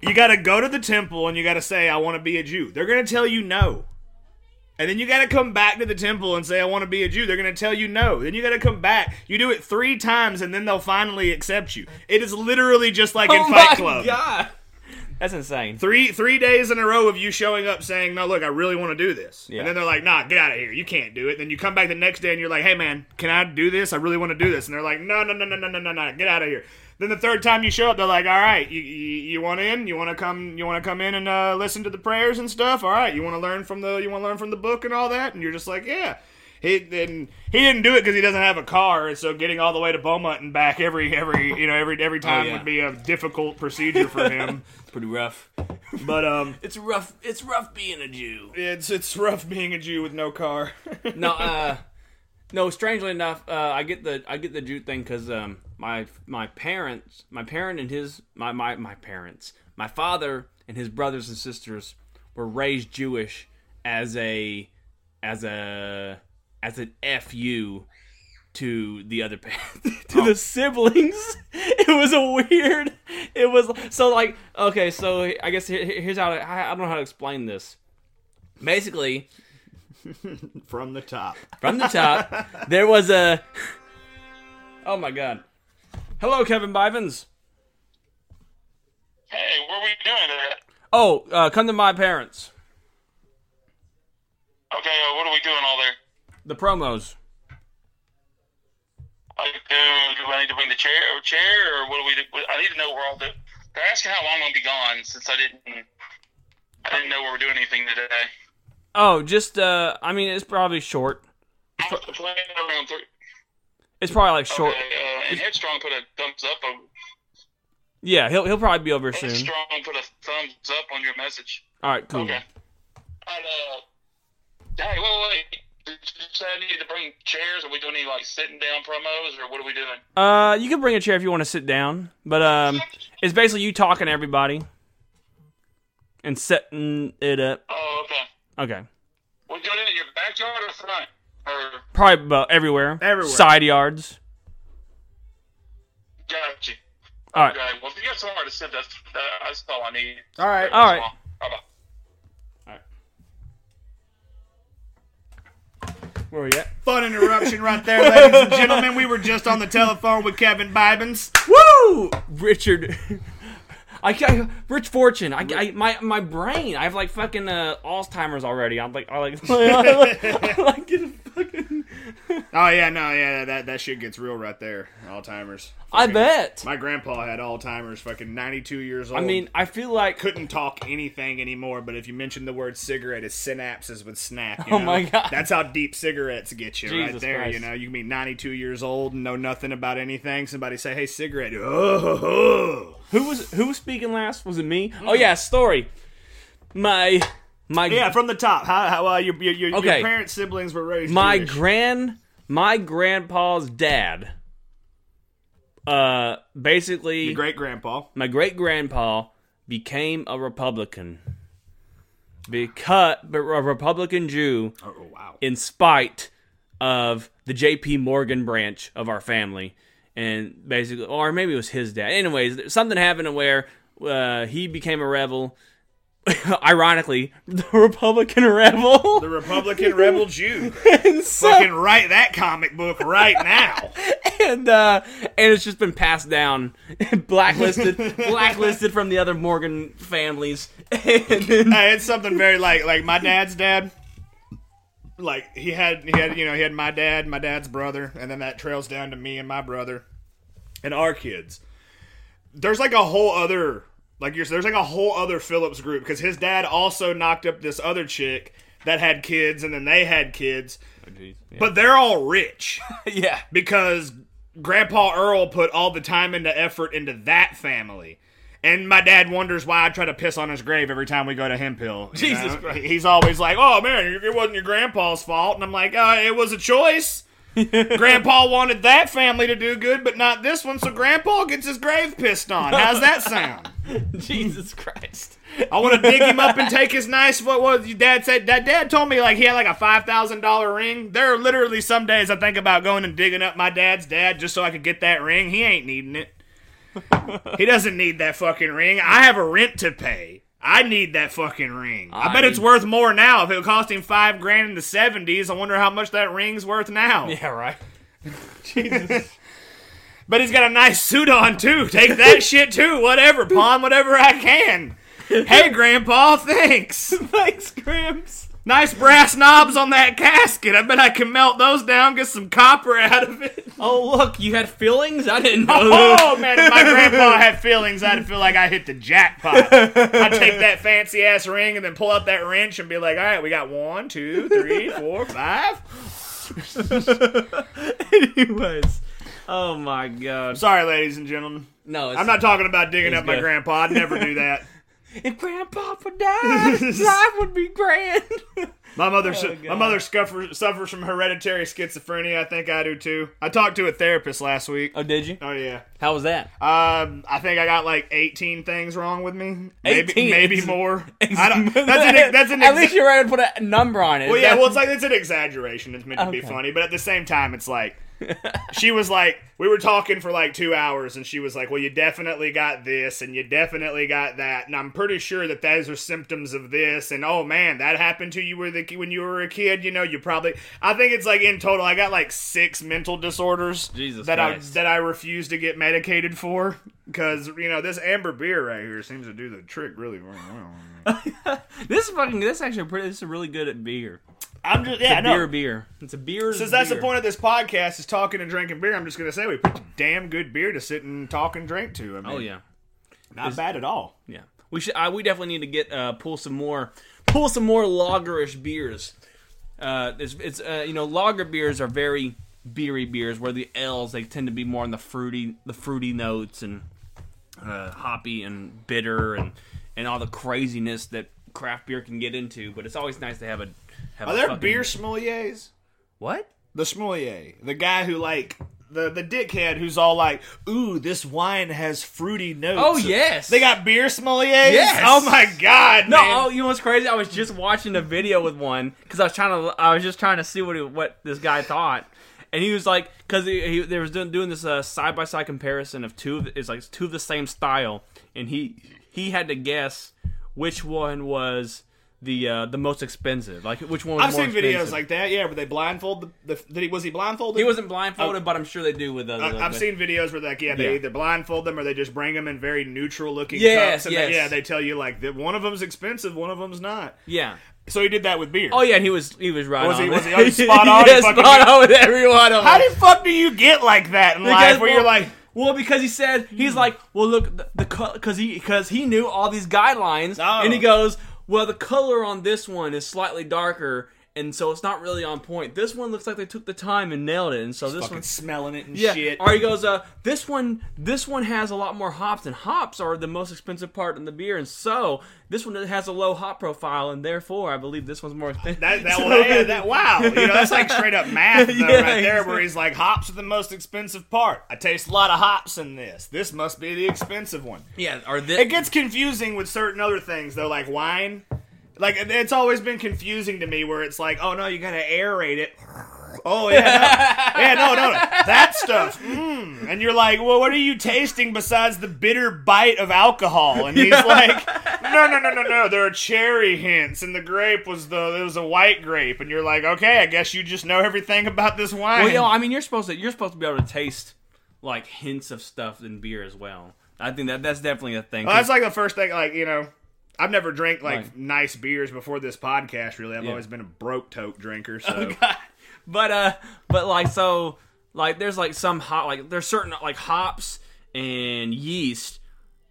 Speaker 4: You got to go to the temple and you got to say, I want to be a Jew. They're going to tell you no. And then you got to come back to the temple and say, I want to be a Jew. They're going to tell you no. Then you got to come back. You do it three times and then they'll finally accept you. It is literally just like in
Speaker 3: oh
Speaker 4: Fight Club.
Speaker 3: god. That's insane.
Speaker 4: Three three days in a row of you showing up saying, "No, look, I really want to do this,"
Speaker 3: Yeah.
Speaker 4: and then they're like, "Nah, get out of here. You can't do it." Then you come back the next day and you're like, "Hey, man, can I do this? I really want to do this." And they're like, "No, no, no, no, no, no, no, no, get out of here." Then the third time you show up, they're like, "All right, you you, you want in? You want to come? You want to come in and uh, listen to the prayers and stuff? All right, you want to learn from the you want to learn from the book and all that?" And you're just like, "Yeah." He then he didn't do it because he doesn't have a car, so getting all the way to Beaumont and back every every you know every every time
Speaker 3: yeah.
Speaker 4: would be a difficult procedure for him.
Speaker 3: It's pretty rough.
Speaker 4: but um,
Speaker 3: It's rough. It's rough being a Jew.
Speaker 4: it's it's rough being a Jew with no car.
Speaker 3: No, uh, no. Strangely enough, uh, I get the I get the Jew thing because um, my my parents, my parent and his my, my my parents, my father and his brothers and sisters were raised Jewish as a as a as an fu to the other to the oh. siblings. It was a weird. It was so like okay. So I guess here's how to, I don't know how to explain this. Basically,
Speaker 4: From the top.
Speaker 3: from the top, there was a. Oh my god! Hello, Kevin Bivens.
Speaker 1: Hey, what are we doing?
Speaker 3: Oh, uh, come to my parents.
Speaker 1: Okay, uh, what are we doing all there?
Speaker 3: The promos.
Speaker 1: Like, do, do I need to bring the chair or chair, or what do we do? I need to know where all the. They're asking how long I'm gonna be gone since I didn't. I didn't know we were doing anything today.
Speaker 3: Oh, just uh, I mean, it's probably short.
Speaker 1: I'm planning around.
Speaker 3: It's probably like short.
Speaker 1: Okay, uh, and Headstrong put a thumbs up. On,
Speaker 3: Yeah, he'll he'll probably be over soon.
Speaker 1: Headstrong put a thumbs up on your message.
Speaker 3: All right, cool.
Speaker 1: Okay. And, uh, hey, wait, wait. Did you say I needed to bring chairs? Are we doing any like sitting down promos, or what are we doing?
Speaker 3: Uh, you can bring a chair if you want to sit down, but um, it's basically you talking to everybody and setting it up.
Speaker 1: Oh, okay.
Speaker 3: Okay,
Speaker 1: We doing it in your backyard or front? Or
Speaker 3: probably about everywhere.
Speaker 4: Everywhere.
Speaker 3: Side yards.
Speaker 1: got you.
Speaker 3: All right.
Speaker 1: Okay. Well, if you got somewhere to sit, that's that's all I need.
Speaker 4: All right.
Speaker 3: All right.
Speaker 1: Bye bye.
Speaker 3: Where are we at?
Speaker 4: Fun interruption right there, ladies and gentlemen. We were just on the telephone with Kevin Bibens.
Speaker 3: Woo! Richard. I can't. Rich Fortune. I, I my my brain. I have like fucking uh, Alzheimer's already. I'm like I like I like, I like getting fucking.
Speaker 4: Oh yeah, no, yeah, that that shit gets real right there. Alzheimer's.
Speaker 3: I bet.
Speaker 4: My grandpa had Alzheimer's, fucking 92 years old.
Speaker 3: I mean, I feel like.
Speaker 4: couldn't talk anything anymore, but if you mention the word cigarette, his synapses would snap. You
Speaker 3: Oh
Speaker 4: know?
Speaker 3: my God.
Speaker 4: That's how deep cigarettes get you right there.
Speaker 3: Christ.
Speaker 4: You know, you can be 92 years old and know nothing about anything. Somebody say, "Hey, cigarette." Oh,
Speaker 3: Who was who was speaking last? Was it me? Oh yeah, story. My my
Speaker 4: yeah, from the top. How how uh, your, your, your,
Speaker 3: Okay.
Speaker 4: your parents' siblings were raised.
Speaker 3: my
Speaker 4: Jewish.
Speaker 3: grand my grandpa's dad uh, basically,
Speaker 4: Your great grandpa.
Speaker 3: my great grandpa became a Republican because a Republican Jew
Speaker 4: Oh, wow.
Speaker 3: in spite of the J.P. Morgan branch of our family, and basically, or maybe it was his dad. Anyways, something happened where uh, he became a rebel. Ironically, the Republican rebel.
Speaker 4: The Republican rebel Jew.
Speaker 3: and, so,
Speaker 4: Fucking write that comic book right now.
Speaker 3: and uh, and it's just been passed down, blacklisted, blacklisted from the other Morgan families. And then,
Speaker 4: Hey, it's something very like like my dad's dad. Like he had he had you know he had my dad, my dad's brother, and then that trails down to me and my brother, and our kids. There's like a whole other like you're there's like a whole other Phillips group because his dad also knocked up this other chick that had kids, and then they had kids, but they're all rich
Speaker 3: yeah,
Speaker 4: because Grandpa Earl put all the time and the effort into that family. And my dad wonders why I try to piss on his grave every time we go to Hemphill.
Speaker 3: Jesus
Speaker 4: know?
Speaker 3: Christ.
Speaker 4: He's always like, "Oh man, it wasn't your grandpa's fault," and I'm like, uh, "It was a choice." Grandpa wanted that family to do good, but not this one, so Grandpa gets his grave pissed on. How's that sound?
Speaker 3: Jesus Christ.
Speaker 4: I want to dig him up and take his nice. What was your dad said? That dad told me like he had like a five thousand dollar ring. There are literally some days I think about going and digging up my dad's dad just so I could get that ring. He ain't needing it. he doesn't need that fucking ring. I have a rent to pay. I need that fucking ring. I, bet it's worth more now. If it cost him five grand in the seventies, I wonder how much that ring's worth now.
Speaker 3: Yeah, right. Jesus.
Speaker 4: but he's got a nice suit on too. Take that shit too. Whatever, pawn whatever I can. Hey, Grandpa, thanks.
Speaker 3: Thanks, Gramps.
Speaker 4: Nice brass knobs on that casket. I bet I can melt those down, get some copper out of it.
Speaker 3: Oh, look, you had feelings? I didn't know.
Speaker 4: Oh man, if my grandpa had feelings, I'd feel like I hit the jackpot. I'd take that fancy ass ring and then pull out that wrench and be like, all right, we got one, two, three, four, five.
Speaker 3: Anyways. Oh, my God.
Speaker 4: Sorry, ladies and gentlemen.
Speaker 3: No, it's,
Speaker 4: I'm not talking about digging up my
Speaker 3: good.
Speaker 4: grandpa. I'd never do that.
Speaker 3: If Grandpa died, life would be grand.
Speaker 4: My mother, my
Speaker 3: Oh, God.
Speaker 4: mother suffers, suffers from hereditary schizophrenia. I think I do too. I talked to a therapist last week.
Speaker 3: oh, did you?
Speaker 4: Oh yeah.
Speaker 3: How was that?
Speaker 4: Um, I think I got like 18 things wrong with me. Maybe,
Speaker 3: 18?
Speaker 4: maybe more. I don't, that's an, that's an
Speaker 3: At least you're ready to put a number on it.
Speaker 4: Well, yeah, well, it's like it's an exaggeration. It's meant to be funny, but at the same time, it's like she was like, we were talking for like two hours, and she was like, "Well, you definitely got this, and you definitely got that, and I'm pretty sure that those are symptoms of this, and oh man, that happened to you when you were a kid. You know, you probably. I think it's like in total, I got like six mental disorders
Speaker 3: Jesus
Speaker 4: that
Speaker 3: Christ.
Speaker 4: I that I refuse to get medicated for because you know this amber beer right here seems to do the trick really well.
Speaker 3: this is fucking. This is actually pretty. This is really good at beer.
Speaker 4: I'm just yeah, I know.
Speaker 3: Beer, beer. It's a beer.
Speaker 4: Since that's the point of this podcast is talking and drinking beer, I'm just gonna say we picked damn good beer to sit and talk and drink to. I mean,
Speaker 3: Oh yeah,
Speaker 4: not bad at all.
Speaker 3: yeah. We should. Uh, we definitely need to get uh, pull some more, pull some more lagerish beers. Uh, it's, it's uh, you know lager beers are very beery beers, where the L's they tend to be more on the fruity, the fruity notes and uh, hoppy and bitter and and all the craziness that craft beer can get into. But it's always nice to have a.
Speaker 4: Are there
Speaker 3: fucking-
Speaker 4: beer sommeliers?
Speaker 3: What?
Speaker 4: The sommelier, the guy who like the the dickhead who's all like, "Ooh, this wine has fruity notes."
Speaker 3: Oh yes,
Speaker 4: They got beer sommeliers.
Speaker 3: Yes.
Speaker 4: Oh my god.
Speaker 3: No,
Speaker 4: man.
Speaker 3: oh, you know what's crazy? I was just watching a video with one because I was trying to. I was just trying to see what he, what this guy thought, and he was like, because he, he they was doing, doing this side by side comparison of two. of It's like two of the same style, and he he had to guess which one was the uh, the most expensive. Like which one was
Speaker 4: I've
Speaker 3: more
Speaker 4: seen videos like that. Yeah, where they blindfold the. the did he, was he blindfolded?
Speaker 3: He wasn't blindfolded, but I'm sure they do with other.
Speaker 4: I- I've
Speaker 3: but-
Speaker 4: seen videos where like yeah they
Speaker 3: Yeah.
Speaker 4: either blindfold them or they just bring them in very neutral looking
Speaker 3: Yes,
Speaker 4: cups and
Speaker 3: yes.
Speaker 4: They, yeah they tell you like that one of them's expensive one of them's not
Speaker 3: Yeah.
Speaker 4: so he did that with beer
Speaker 3: Oh yeah, and he was he was right
Speaker 4: Was
Speaker 3: on.
Speaker 4: he- was he- oh, spot on?
Speaker 3: yeah,
Speaker 4: He fucking-
Speaker 3: spot on with everyone.
Speaker 4: how the fuck do you get like that in life where you're like
Speaker 3: well, because he said he's like, well, look, the, the because he because he knew all these guidelines,
Speaker 4: Oh.
Speaker 3: and he goes, well, the color on this one is slightly darker, and so it's not really on point. This one looks like they took the time and nailed it, and so this
Speaker 4: Fucking
Speaker 3: one.
Speaker 4: smelling it and
Speaker 3: Yeah,
Speaker 4: shit.
Speaker 3: or he goes, uh, this one, this one has a lot more hops, and hops are the most expensive part in the beer, and so this one has a low hop profile, and therefore I believe this one's more expensive.
Speaker 4: That, that, well, yeah, that wow, you know that's like straight up math though,
Speaker 3: Yeah,
Speaker 4: right there, where he's like, hops are the most expensive part. I taste a lot of hops in this. This must be the expensive one.
Speaker 3: yeah, or this.
Speaker 4: It gets confusing with certain other things though, like wine. Like it's always been confusing to me where it's like, oh no, you gotta aerate it. Oh yeah, no. yeah, no, no, no. that stuff. Mm. And you're like, well, what are you tasting besides the bitter bite of alcohol? And he's like, no, no, no, no, no. There are cherry hints, and the grape was the it was a white grape, and you're like, okay, I guess you just know everything about this wine.
Speaker 3: well, you know, I mean, you're supposed to you're supposed to be able to taste like hints of stuff in beer as well. I think that that's definitely a thing.
Speaker 4: Well, that's like the first thing, like, you know, I've never drank like
Speaker 3: Right.
Speaker 4: nice beers before this podcast, really. I've
Speaker 3: Yeah.
Speaker 4: always been a broke tote drinker, so.
Speaker 3: but uh but like so like there's like some hot like there's certain like hops and yeast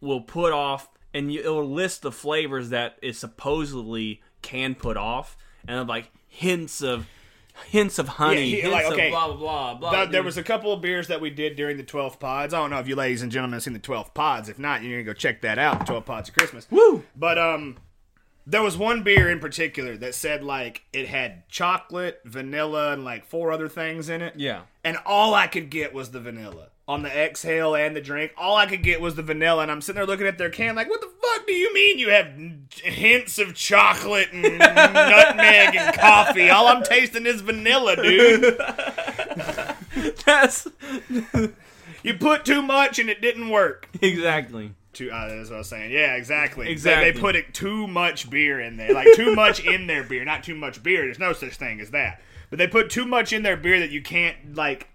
Speaker 3: will put off and you, it will list the flavors that it supposedly can put off and like hints of hints of honey
Speaker 4: Yeah, he- like, okay,
Speaker 3: blah blah blah blah
Speaker 4: Th- there was a couple of beers that we did during the 12 pods. I don't know if you ladies and gentlemen have seen the 12 pods. If not, you're going to go check that out, the 12 pods of Christmas.
Speaker 3: Woo!
Speaker 4: But um there was one beer in particular that said like it had chocolate, vanilla and like four other things in it.
Speaker 3: yeah
Speaker 4: And all I could get was the vanilla. On the exhale and the drink, all I could get was the vanilla, and I'm sitting there looking at their can like, what the fuck do you mean you have n- hints of chocolate and nutmeg and coffee? All I'm tasting is vanilla, dude.
Speaker 3: that's
Speaker 4: You put too much and it didn't work.
Speaker 3: exactly
Speaker 4: Too, uh, that's what I was saying. Yeah, exactly. They-
Speaker 3: Exactly.
Speaker 4: They, put it too much beer in there, like too much in their beer, not too much beer. There's no such thing as that. But they put too much in their beer that you can't like.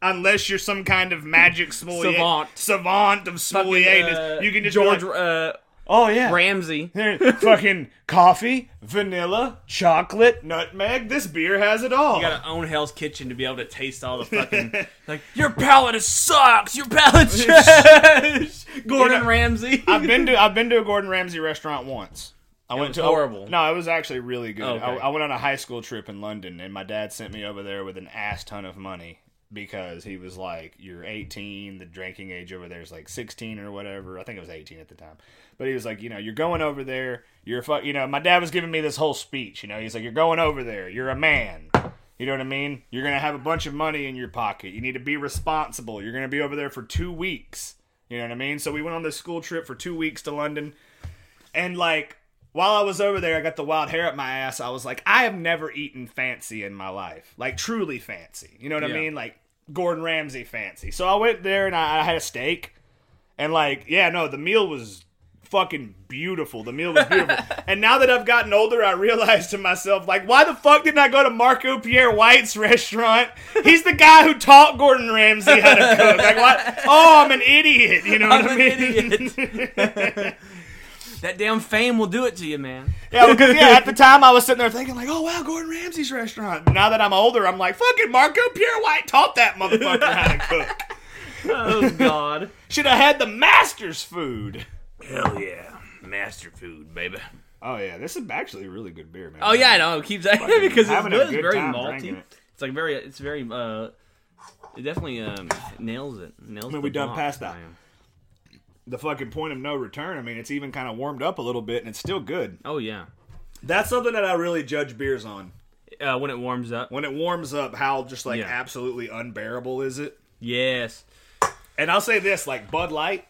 Speaker 4: Unless you're some kind of magic sommelier,
Speaker 3: Savant.
Speaker 4: savant of sommelier,
Speaker 3: uh,
Speaker 4: you can just
Speaker 3: George
Speaker 4: like,
Speaker 3: uh,
Speaker 4: oh yeah,
Speaker 3: Ramsay
Speaker 4: fucking coffee, vanilla, chocolate, nutmeg. This beer has it all.
Speaker 3: You gotta own Hell's Kitchen to be able to taste all the fucking like your palate sucks. Your palate's trash. Gordon
Speaker 4: You know,
Speaker 3: Ramsay.
Speaker 4: I've been to I've been to a Gordon Ramsay restaurant once. I went
Speaker 3: was
Speaker 4: to
Speaker 3: horrible.
Speaker 4: No, it was actually really good.
Speaker 3: Okay.
Speaker 4: I, I went on a high school trip in London, and my dad sent me over there with an ass ton of money because he was like, "You're 18. The drinking age over there is like 16 or whatever. I think it was 18 at the time." But he was like, "You know, you're going over there. You're fuck. You know, my dad was giving me this whole speech. You know, he's like, "You're going over there. You're a man." You know what I mean? You're gonna have a bunch of money in your pocket. You need to be responsible. You're gonna be over there for two weeks. You know what I mean? So we went on this school trip for two weeks to London, and like while I was over there, I got the wild hair up my ass. I was like, I have never eaten fancy in my life, like truly fancy. You know what I mean? Like Gordon Ramsay fancy. So I went there and I, I had a steak, and like, yeah, no, the meal was fucking beautiful. The meal was beautiful. and now that I've gotten older, I realized to myself, like, why the fuck didn't I go to Marco Pierre White's restaurant? He's the guy who taught Gordon Ramsay how to cook. Like, what? Oh, I'm an idiot. You know what
Speaker 3: I'm
Speaker 4: I
Speaker 3: an
Speaker 4: mean?
Speaker 3: that damn fame will do it to you, man.
Speaker 4: Yeah, because yeah, at the time I was sitting there thinking like, oh wow, Gordon Ramsay's restaurant. But now that I'm older, I'm like, fucking Marco Pierre White taught that motherfucker how to cook.
Speaker 3: Oh God.
Speaker 4: Should have had the master's food.
Speaker 3: Hell yeah, master food, baby.
Speaker 4: Oh yeah, this is actually a really good beer, man.
Speaker 3: Oh yeah, I know. It keeps because it's good. It's very malty.
Speaker 4: it.
Speaker 3: It's like very. It's very. uh It definitely um nails it. Nails.
Speaker 4: mean,
Speaker 3: the
Speaker 4: we done past that.
Speaker 3: man.
Speaker 4: The fucking point of no return. I mean, it's even kind of warmed up a little bit, and it's still good.
Speaker 3: Oh yeah.
Speaker 4: That's something that I really judge beers on.
Speaker 3: Uh, when it warms up.
Speaker 4: When it warms up, how just like
Speaker 3: Yeah.
Speaker 4: absolutely unbearable is it?
Speaker 3: Yes.
Speaker 4: And I'll say this, like Bud Light,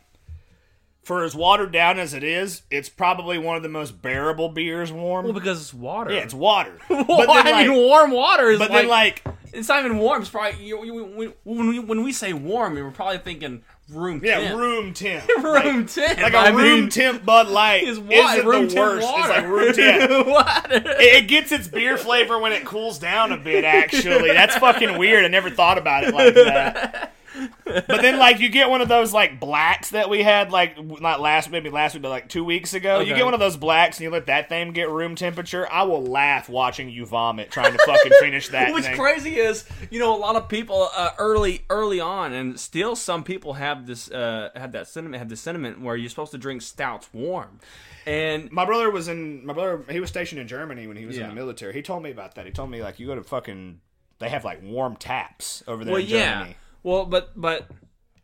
Speaker 4: for as watered down as it is, it's probably one of the most bearable beers warm.
Speaker 3: Well, because it's water.
Speaker 4: yeah, it's water.
Speaker 3: Well,
Speaker 4: but then,
Speaker 3: I
Speaker 4: like,
Speaker 3: mean, warm water is
Speaker 4: but
Speaker 3: like,
Speaker 4: then like
Speaker 3: it's not even warm. It's probably you, you, when, when we when we say warm, we're probably thinking room.
Speaker 4: yeah,
Speaker 3: temp.
Speaker 4: room temp.
Speaker 3: room
Speaker 4: like,
Speaker 3: temp.
Speaker 4: like a
Speaker 3: I
Speaker 4: room
Speaker 3: mean,
Speaker 4: temp Bud Light
Speaker 3: is
Speaker 4: isn't
Speaker 3: room
Speaker 4: the worst.
Speaker 3: water.
Speaker 4: It's like room temp.
Speaker 3: water.
Speaker 4: It, it gets its beer flavor when it cools down a bit. Actually, that's fucking weird. I never thought about it like that. But then, like, you get one of those like blacks that we had, like, not last, maybe last week, but like two weeks ago. You get one of those blacks, and you let that thing get room temperature. I will laugh watching you vomit trying to fucking finish that
Speaker 3: What's
Speaker 4: thing.
Speaker 3: crazy is, you know, a lot of people uh, early, early on, and still some people have this, uh, have that sentiment, have this sentiment where you're supposed to drink stouts warm, and
Speaker 4: My brother was in my brother. He was stationed in Germany when he was
Speaker 3: Yeah.
Speaker 4: in the military. He told me about that. He told me like you go to fucking. They have like warm taps over there
Speaker 3: well,
Speaker 4: in
Speaker 3: yeah,
Speaker 4: Germany.
Speaker 3: Well, but but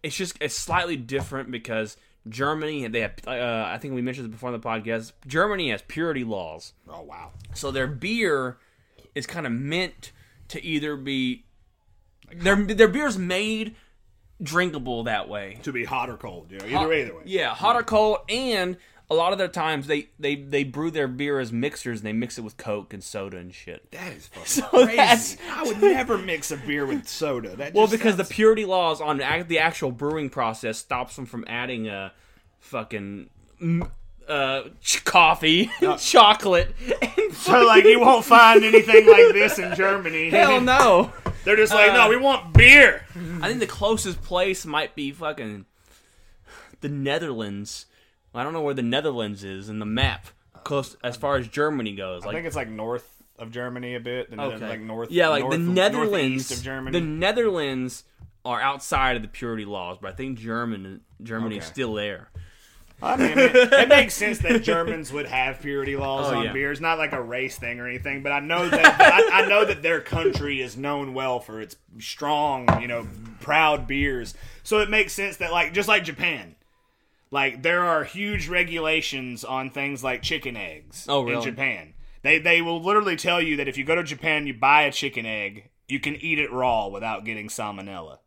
Speaker 3: it's just it's slightly different because Germany they have, uh, I think we mentioned this before in the podcast. Germany has purity laws.
Speaker 4: Oh wow.
Speaker 3: So their beer is kind of meant to either be their their beer's made drinkable that way.
Speaker 4: To be hot or cold, you know, either way, either way.
Speaker 3: Yeah, hot or cold, and a lot of their times they they they brew their beer as mixers and they mix it with Coke and soda and shit.
Speaker 4: That is fucking
Speaker 3: So
Speaker 4: crazy.
Speaker 3: that's-
Speaker 4: I would never mix a beer with soda. That
Speaker 3: Well, because the purity laws on the actual brewing process stops them from adding a fucking uh ch- coffee, chocolate. And
Speaker 4: so like you won't find anything like this in Germany.
Speaker 3: hell no.
Speaker 4: They're just like,
Speaker 3: Uh,
Speaker 4: no, we want beer.
Speaker 3: I think the closest place might be fucking the Netherlands. I don't know where the Netherlands is in the map. Close as far as Germany goes.
Speaker 4: I
Speaker 3: Like
Speaker 4: think it's like north of Germany a bit, and then
Speaker 3: okay,
Speaker 4: like north.
Speaker 3: Yeah, like
Speaker 4: north,
Speaker 3: the
Speaker 4: northeast
Speaker 3: Netherlands.
Speaker 4: of Germany.
Speaker 3: The Netherlands are outside of the purity laws, but I think German Germany's
Speaker 4: Okay.
Speaker 3: still there.
Speaker 4: I mean, it, it makes sense that Germans would have purity laws
Speaker 3: Oh,
Speaker 4: on
Speaker 3: yeah.
Speaker 4: beers, not like a race thing or anything. But I know that I, I know that their country is known well for its strong, you know, proud beers. So it makes sense that like just like Japan, like there are huge regulations on things like chicken eggs.
Speaker 3: Oh,
Speaker 4: In? Japan, they they will literally tell you that if you go to Japan, you buy a chicken egg, you can eat it raw without getting salmonella.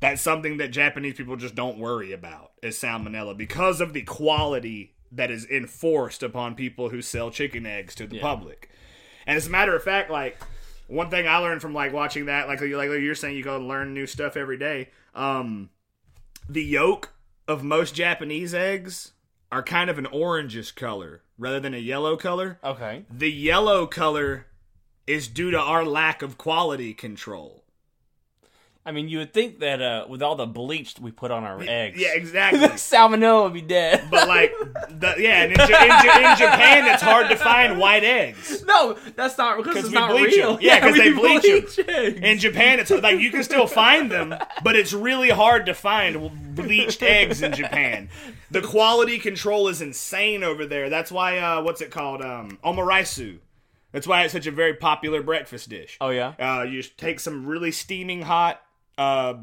Speaker 4: That's something that Japanese people just don't worry about is salmonella because of the quality that is enforced upon people who sell chicken eggs to the public. And as a matter of fact, like one thing I learned from like watching that, like like you're saying, you go learn new stuff every day. Um, the yolk of most Japanese eggs are kind of an orangish color rather than a yellow color.
Speaker 3: Okay.
Speaker 4: The yellow color is due to our lack of quality control.
Speaker 3: I mean, you would think that uh, with all the bleach we put on our eggs,
Speaker 4: Yeah, exactly.
Speaker 3: salmonella would be dead.
Speaker 4: But like, the, yeah, and in, in, in Japan, it's hard to find white eggs.
Speaker 3: no, that's not because it's
Speaker 4: we
Speaker 3: not
Speaker 4: bleach
Speaker 3: real.
Speaker 4: them. Yeah, 'cause
Speaker 3: we
Speaker 4: they bleach them.
Speaker 3: eggs.
Speaker 4: In Japan, it's like you can still find them, but it's really hard to find bleached eggs in Japan. The quality control is insane over there. That's why, uh, what's it called? Um, omaraisu. That's why it's such a very popular breakfast dish.
Speaker 3: oh yeah.
Speaker 4: Uh, you just take some really steaming hot uh,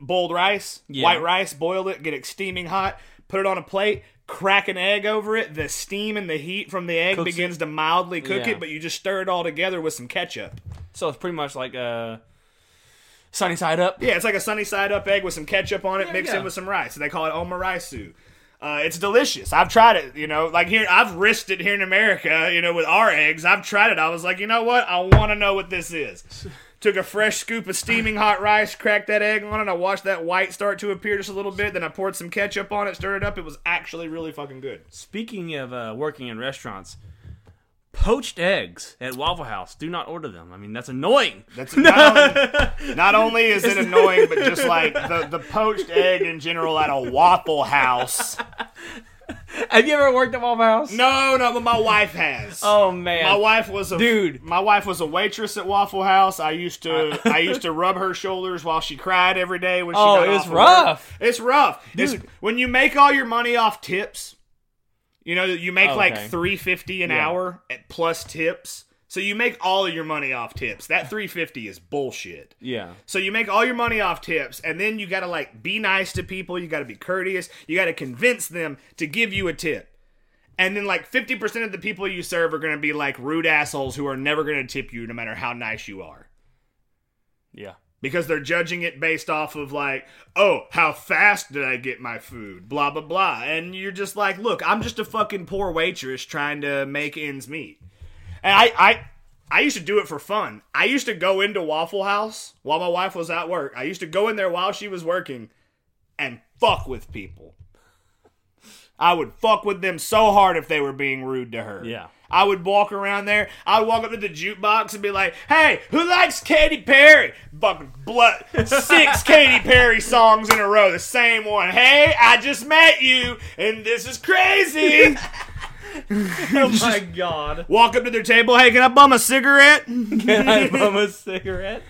Speaker 4: boiled rice,
Speaker 3: Yeah.
Speaker 4: white rice, boil it, get it steaming hot, put it on a plate, crack an egg over it. The steam and the heat from the egg
Speaker 3: Cooks
Speaker 4: begins to mildly cook
Speaker 3: Yeah.
Speaker 4: it, but you just stir it all together with some ketchup.
Speaker 3: So it's pretty much like a sunny side up.
Speaker 4: Yeah, it's like a sunny side up egg with some ketchup on it,
Speaker 3: Yeah,
Speaker 4: mixed
Speaker 3: yeah.
Speaker 4: in with some rice. They call it omaraisu. Uh, it's delicious. I've tried it. You know, like here, I've risked it here in America. You know, with our eggs, I've tried it. I was like, you know what? I want to know what this is. Took a fresh scoop of steaming hot rice, cracked that egg on it. I watched that white start to appear just a little bit. Then I poured some ketchup on it, stirred it up. It was actually really fucking good.
Speaker 3: Speaking of uh, working in restaurants, poached eggs at Waffle House. Do not order them. I mean, that's annoying.
Speaker 4: That's not only, not only is it annoying, but just like the, the poached egg in general at a Waffle House.
Speaker 3: Have you ever worked at Waffle House?
Speaker 4: No, no, but my wife has.
Speaker 3: Oh man.
Speaker 4: My wife was a
Speaker 3: Dude.
Speaker 4: My wife was a waitress at Waffle House. I used to I used to rub her shoulders while she cried every day when she
Speaker 3: Oh,
Speaker 4: got
Speaker 3: it's
Speaker 4: of work.
Speaker 3: rough.
Speaker 4: It's rough, It's-
Speaker 3: Dude.
Speaker 4: when you make all your money off tips, you know you make oh, like
Speaker 3: Okay.
Speaker 4: three fifty an
Speaker 3: Yeah.
Speaker 4: hour at plus tips. So you make all of your money off tips. That three fifty is bullshit.
Speaker 3: Yeah.
Speaker 4: So you make all your money off tips, and then you gotta like be nice to people. You gotta be courteous. You gotta convince them to give you a tip. And then like fifty percent of the people you serve are gonna be like rude assholes who are never gonna tip you no matter how nice you are.
Speaker 3: Yeah.
Speaker 4: Because they're judging it based off of like, oh, how fast did I get my food? Blah blah blah. And you're just like, look, I'm just a fucking poor waitress trying to make ends meet. And I, I, I used to do it for fun. I used to go into Waffle House while my wife was at work. I used to go in there while she was working and fuck with people. I would fuck with them so hard if they were being rude to her.
Speaker 3: Yeah.
Speaker 4: I would walk around there. I would walk up to the jukebox and be like, "Hey, who likes Katy Perry?" Fucking blood, six Katy Perry songs in a row, the same one. Hey, I just met you, and this is crazy.
Speaker 3: Oh my god.
Speaker 4: walk up to their table. Hey, can I bum a cigarette?
Speaker 3: Can I bum a cigarette?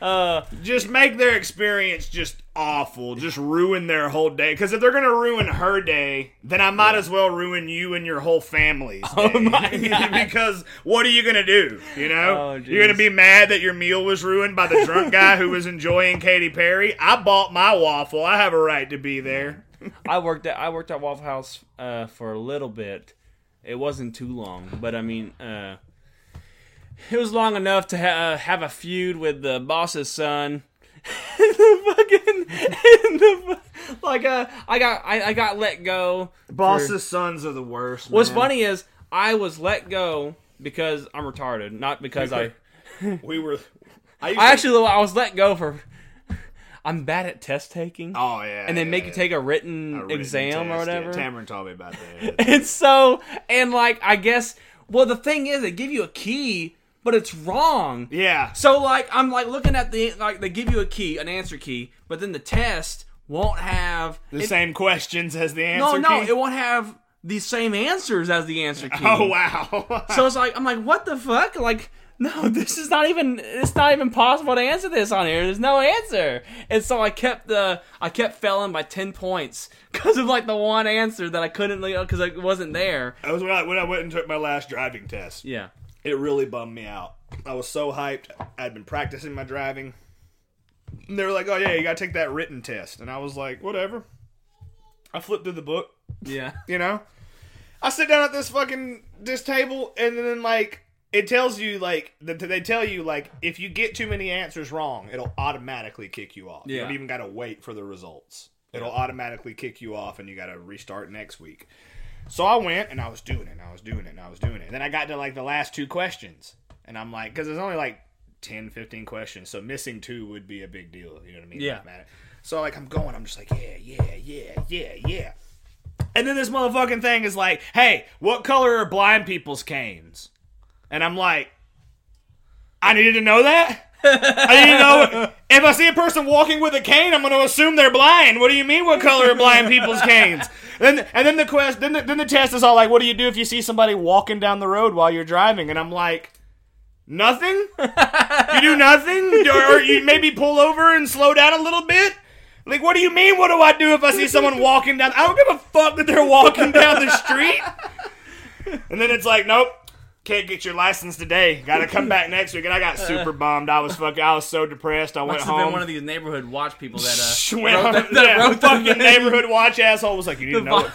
Speaker 3: Uh,
Speaker 4: just make their experience just awful. Just ruin their whole day. Because if they're gonna ruin her day, then I might as well ruin you and your whole family's.
Speaker 3: Oh my God.
Speaker 4: because what are you gonna do? You know,
Speaker 3: Oh,
Speaker 4: you're gonna be mad that your meal was ruined by the drunk guy who was enjoying Katy Perry. I bought my waffle. I have a right to be there.
Speaker 3: I worked at I worked at Waffle House uh, for a little bit. It wasn't too long, but I mean, uh, it was long enough to ha- uh, have a feud with the boss's son. And the fucking and the, like uh, I got I, I got let go.
Speaker 4: Boss's sons are the worst.
Speaker 3: What's
Speaker 4: man.
Speaker 3: funny is I was let go because I'm retarded, not because I.
Speaker 4: We were. I, used
Speaker 3: I
Speaker 4: to-
Speaker 3: actually I was let go for. I'm bad at test taking,
Speaker 4: Oh yeah.
Speaker 3: and they make you take a written,
Speaker 4: A written
Speaker 3: exam or
Speaker 4: test, yeah.
Speaker 3: whatever.
Speaker 4: Tamron told me about that.
Speaker 3: And so, and like, I guess, well, the thing is, they give you a key, but it's wrong.
Speaker 4: yeah.
Speaker 3: So, like, I'm like looking at the, like, they give you a key, an answer key, but then the test won't have.
Speaker 4: The
Speaker 3: it-
Speaker 4: same questions as the
Speaker 3: no,
Speaker 4: answer
Speaker 3: no,
Speaker 4: key.
Speaker 3: it won't have the same answers as the answer oh, key.
Speaker 4: oh wow.
Speaker 3: So it's like, I'm like, what the fuck? Like, no, this is not even, it's not even possible to answer this on here. There's no answer. And so I kept the, I kept failing by 10 points because of like the one answer that I couldn't, because it wasn't there.
Speaker 4: That was when I, when I went and took my last driving test.
Speaker 3: Yeah.
Speaker 4: It really bummed me out. I was so hyped. I'd been practicing my driving. And they were like, "Oh yeah, you gotta take that written test," and I was like, "Whatever." I flipped through the book.
Speaker 3: Yeah.
Speaker 4: You know, I sit down at this fucking this table, and then like it tells you like they tell you like if you get too many answers wrong, it'll automatically kick you off. You don't even gotta wait for the results. It'll automatically kick you off, and you gotta restart next week. So I went and I was doing it, and I was doing it, and I was doing it. And then I got to like the last two questions, and I'm like, because there's only like 10, 15 questions, so missing two would be a big deal. You know what I mean?
Speaker 3: Yeah.
Speaker 4: So like I'm going, I'm just like, yeah, yeah, yeah, yeah, yeah. And then this motherfucking thing is like, hey, what color are blind people's canes? And I'm like, I needed to know that. I need to know if I see a person walking with a cane, I'm going to assume they're blind. What do you mean? What color are blind people's canes? Then and then the quest, then the, then the test is all like, what do you do if you see somebody walking down the road while you're driving? And I'm like, nothing. You do nothing, or, or you maybe pull over and slow down a little bit. Like, what do you mean? What do I do if I see someone walking down? I don't give a fuck that they're walking down the street. And then it's like, nope, can't get your license today. Got to come back next week. And I got super bummed. I was fucking. I was so depressed. I went
Speaker 3: Must have
Speaker 4: home.
Speaker 3: been one of these neighborhood watch people that uh,
Speaker 4: went
Speaker 3: wrote
Speaker 4: home.
Speaker 3: that, that
Speaker 4: yeah,
Speaker 3: wrote
Speaker 4: fucking
Speaker 3: thing.
Speaker 4: neighborhood watch asshole was like, you need to know
Speaker 3: vi-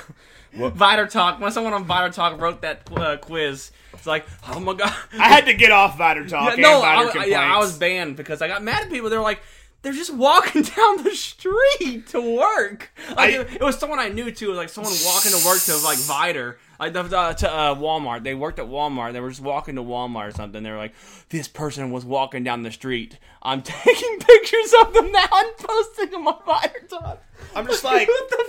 Speaker 4: it.
Speaker 3: Vidor Talk. When someone on Vidor Talk wrote that uh, quiz, it's like, oh my god.
Speaker 4: I had to get off Vidor Talk
Speaker 3: Yeah,
Speaker 4: and
Speaker 3: no,
Speaker 4: Viter
Speaker 3: I,
Speaker 4: complaints.
Speaker 3: yeah, I was banned because I got mad at people. They're like, they're just walking down the street to work. Like
Speaker 4: I-
Speaker 3: it, it was someone I knew too. Like someone walking to work to like Viter, like the- uh, to uh, Walmart. They worked at Walmart. They were just walking to Walmart or something. They were like, this person was walking down the street. I'm taking pictures of them now and posting them on Vidor Talk.
Speaker 4: I'm just like,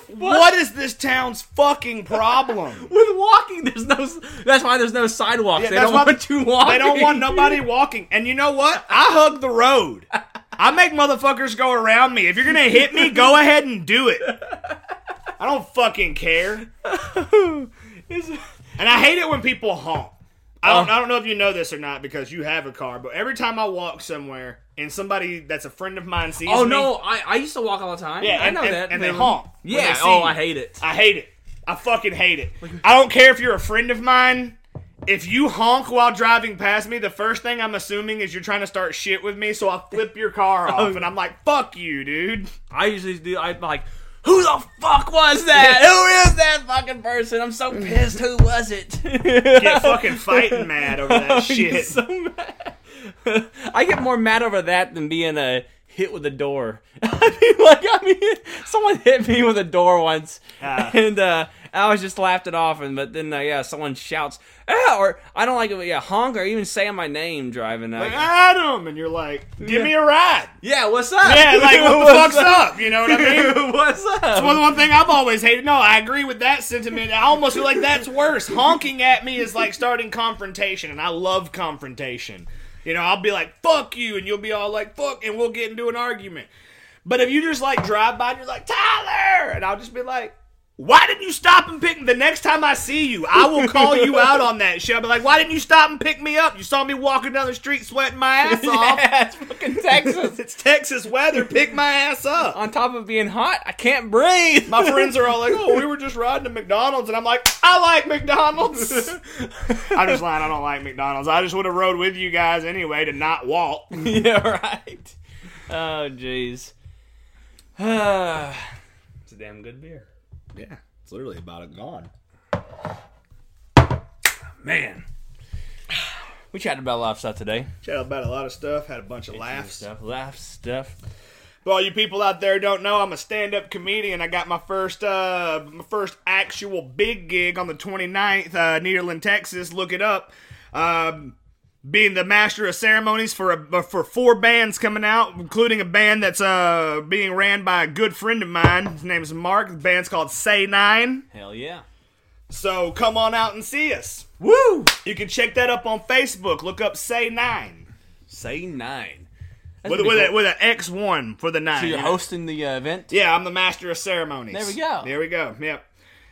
Speaker 3: what
Speaker 4: what is this town's fucking problem?
Speaker 3: With walking, there's no. That's why there's no sidewalks.
Speaker 4: Yeah,
Speaker 3: they don't want you walking.
Speaker 4: They don't want nobody walking. And you know what? I hug the road. I make motherfuckers go around me. If you're gonna hit me, go ahead and do it. I don't fucking care. And I hate it when people honk. I don't,
Speaker 3: Oh.
Speaker 4: I don't know if you know this or not because you have a car, but every time I walk somewhere and somebody that's a friend of mine sees
Speaker 3: oh,
Speaker 4: me, Oh
Speaker 3: no, I, I used to walk all the time.
Speaker 4: Yeah,
Speaker 3: I
Speaker 4: and-
Speaker 3: know
Speaker 4: and-
Speaker 3: that.
Speaker 4: and they honk when
Speaker 3: Yeah.
Speaker 4: they oh, see
Speaker 3: oh. I hate it.
Speaker 4: I hate it. I fucking hate it. I don't care if you're a friend of mine. If you honk while driving past me, the first thing I'm assuming is you're trying to start shit with me, so I flip your car off, and I'm like, "Fuck you, dude."
Speaker 3: I usually do. I'm like, who the fuck was that? who is that fucking person? I'm so pissed. Who was it?
Speaker 4: Get fucking fighting mad over that shit.
Speaker 3: so mad. I get more mad over that than being a hit with a door. I mean, like, I mean, someone hit me with a door once,
Speaker 4: Ah.
Speaker 3: and uh, I was just laughed it off, and but then uh, yeah, someone shouts, ah, or I don't like it, yeah, honk or even saying my name driving.
Speaker 4: That.
Speaker 3: Like,
Speaker 4: Adam, and you're like, give me a ride.
Speaker 3: yeah, what's up?
Speaker 4: Yeah, like what the fuck's up? You know what I mean?
Speaker 3: what's up?
Speaker 4: That's one, one thing I've always hated. No, I agree with that sentiment. I almost feel like that's worse. Honking at me is like starting confrontation, and I love confrontation. You know, I'll be like, fuck you, and you'll be all like, fuck, and we'll get into an argument. But if you just like drive by and you're like, Tyler, and I'll just be like, why didn't you stop and pick me? The next time I see you, I will call you out on that shit. I'll be like, why didn't you stop and pick me up? You saw me walking down the street sweating my ass off.
Speaker 3: yeah, it's fucking Texas.
Speaker 4: It's Texas weather. Pick my ass up.
Speaker 3: On top of being hot, I can't breathe.
Speaker 4: My friends are all like, "Oh, we were just riding to McDonald's," and I'm like, "I like McDonald's." I'm just lying. I don't like McDonald's. I just would have rode with you guys anyway to not walk.
Speaker 3: yeah, right. Oh, jeez. it's a damn good beer.
Speaker 4: Yeah, it's literally about it gone.
Speaker 3: Man. We chatted about a lot of stuff today.
Speaker 4: Chatted about a lot of stuff. Had a bunch of laughs.
Speaker 3: Stuff, laughs, stuff.
Speaker 4: For all you people out there who don't know, I'm a stand-up comedian. I got my first uh my first actual big gig on the 29th, uh, Nederland, Texas. Look it up. Um, being the master of ceremonies for a, for four bands coming out, including a band that's uh being ran by a good friend of mine. His name is Mark. The band's called Say Nine.
Speaker 3: Hell yeah.
Speaker 4: So come on out and see us.
Speaker 3: Woo!
Speaker 4: You can check that up on Facebook. Look up Say Nine
Speaker 3: Say nine. That's
Speaker 4: with with, a, with an X one for the nine.
Speaker 3: So you're hosting the uh, event?
Speaker 4: Yeah, I'm the master of ceremonies.
Speaker 3: There we go.
Speaker 4: There we go. Yep.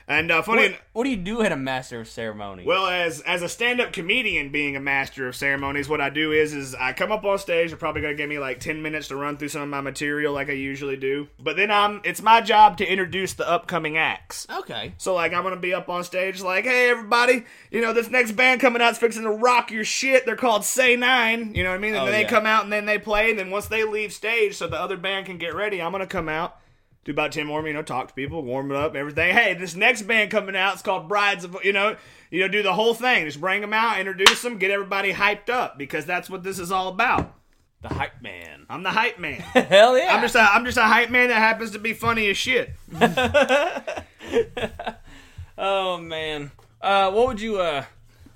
Speaker 4: And uh, funny,
Speaker 3: What, what do you do at a master of ceremony?
Speaker 4: well, as as a stand-up comedian, being a master of ceremonies, what I do is is I come up on stage. They're probably gonna give me like ten minutes to run through some of my material, like I usually do. But then I'm it's my job to introduce the upcoming acts.
Speaker 3: okay.
Speaker 4: So like I'm gonna be up on stage like, hey everybody, you know this next band coming out's fixing to rock your shit. They're called Say Nine. You know what I mean? And
Speaker 3: Oh,
Speaker 4: then they
Speaker 3: yeah.
Speaker 4: come out and then they play. And then once they leave stage, so the other band can get ready, I'm gonna come out. Do about ten more, you know, talk to people, warm it up, everything. Hey, this next band coming out, it's called Brides of, you know, you know, do the whole thing. Just bring them out, introduce them, get everybody hyped up because that's what this is all about.
Speaker 3: The hype man.
Speaker 4: I'm the hype man.
Speaker 3: Hell yeah.
Speaker 4: I'm just a, I'm just a hype man that happens to be funny as shit.
Speaker 3: oh man. Uh, what would you uh,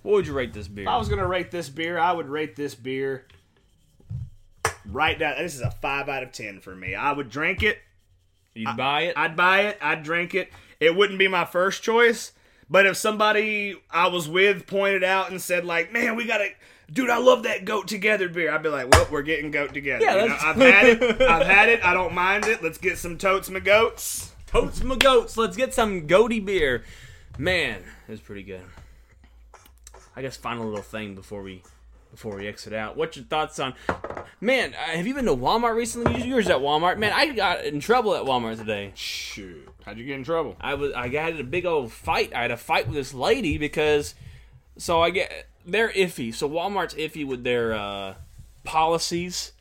Speaker 3: what would you rate this beer?
Speaker 4: If I was gonna rate this beer, I would rate this beer right down. This is a five out of ten for me. I would drink it.
Speaker 3: You'd buy it?
Speaker 4: I'd buy it. I'd drink it. It wouldn't be my first choice, but if somebody I was with pointed out and said like, "Man, we gotta." Dude, I love that goat together beer. I'd be like, "Well, we're getting goat together."
Speaker 3: Yeah,
Speaker 4: You know, I've had it. I've had it. I don't mind it. Let's get some totes my goats.
Speaker 3: Totes my goats. Let's get some goaty beer. Man, it's pretty good. I guess final little thing before we before we exit out. What's your thoughts on? Man, uh, have you been to Walmart recently? You was at Walmart. Man, I got in trouble at Walmart today.
Speaker 4: Shoot, how'd you get in trouble?
Speaker 3: I was I got in a big old fight. I had a fight with this lady because so I get they're iffy. So Walmart's iffy with their uh, policies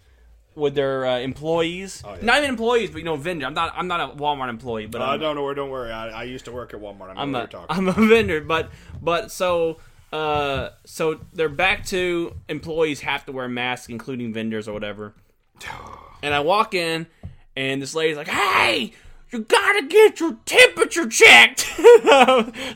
Speaker 3: with their uh, employees.
Speaker 4: yeah.
Speaker 3: Not even employees, but you know, vendor. I'm not I'm not a Walmart employee, but
Speaker 4: I
Speaker 3: I'm,
Speaker 4: don't know. Where don't worry. I, I used to work at Walmart. I what
Speaker 3: a. I'm a vendor, but but so uh so they're back to employees have to wear masks, including vendors or whatever. And I walk in, and this lady's like, "Hey, you gotta get your temperature checked."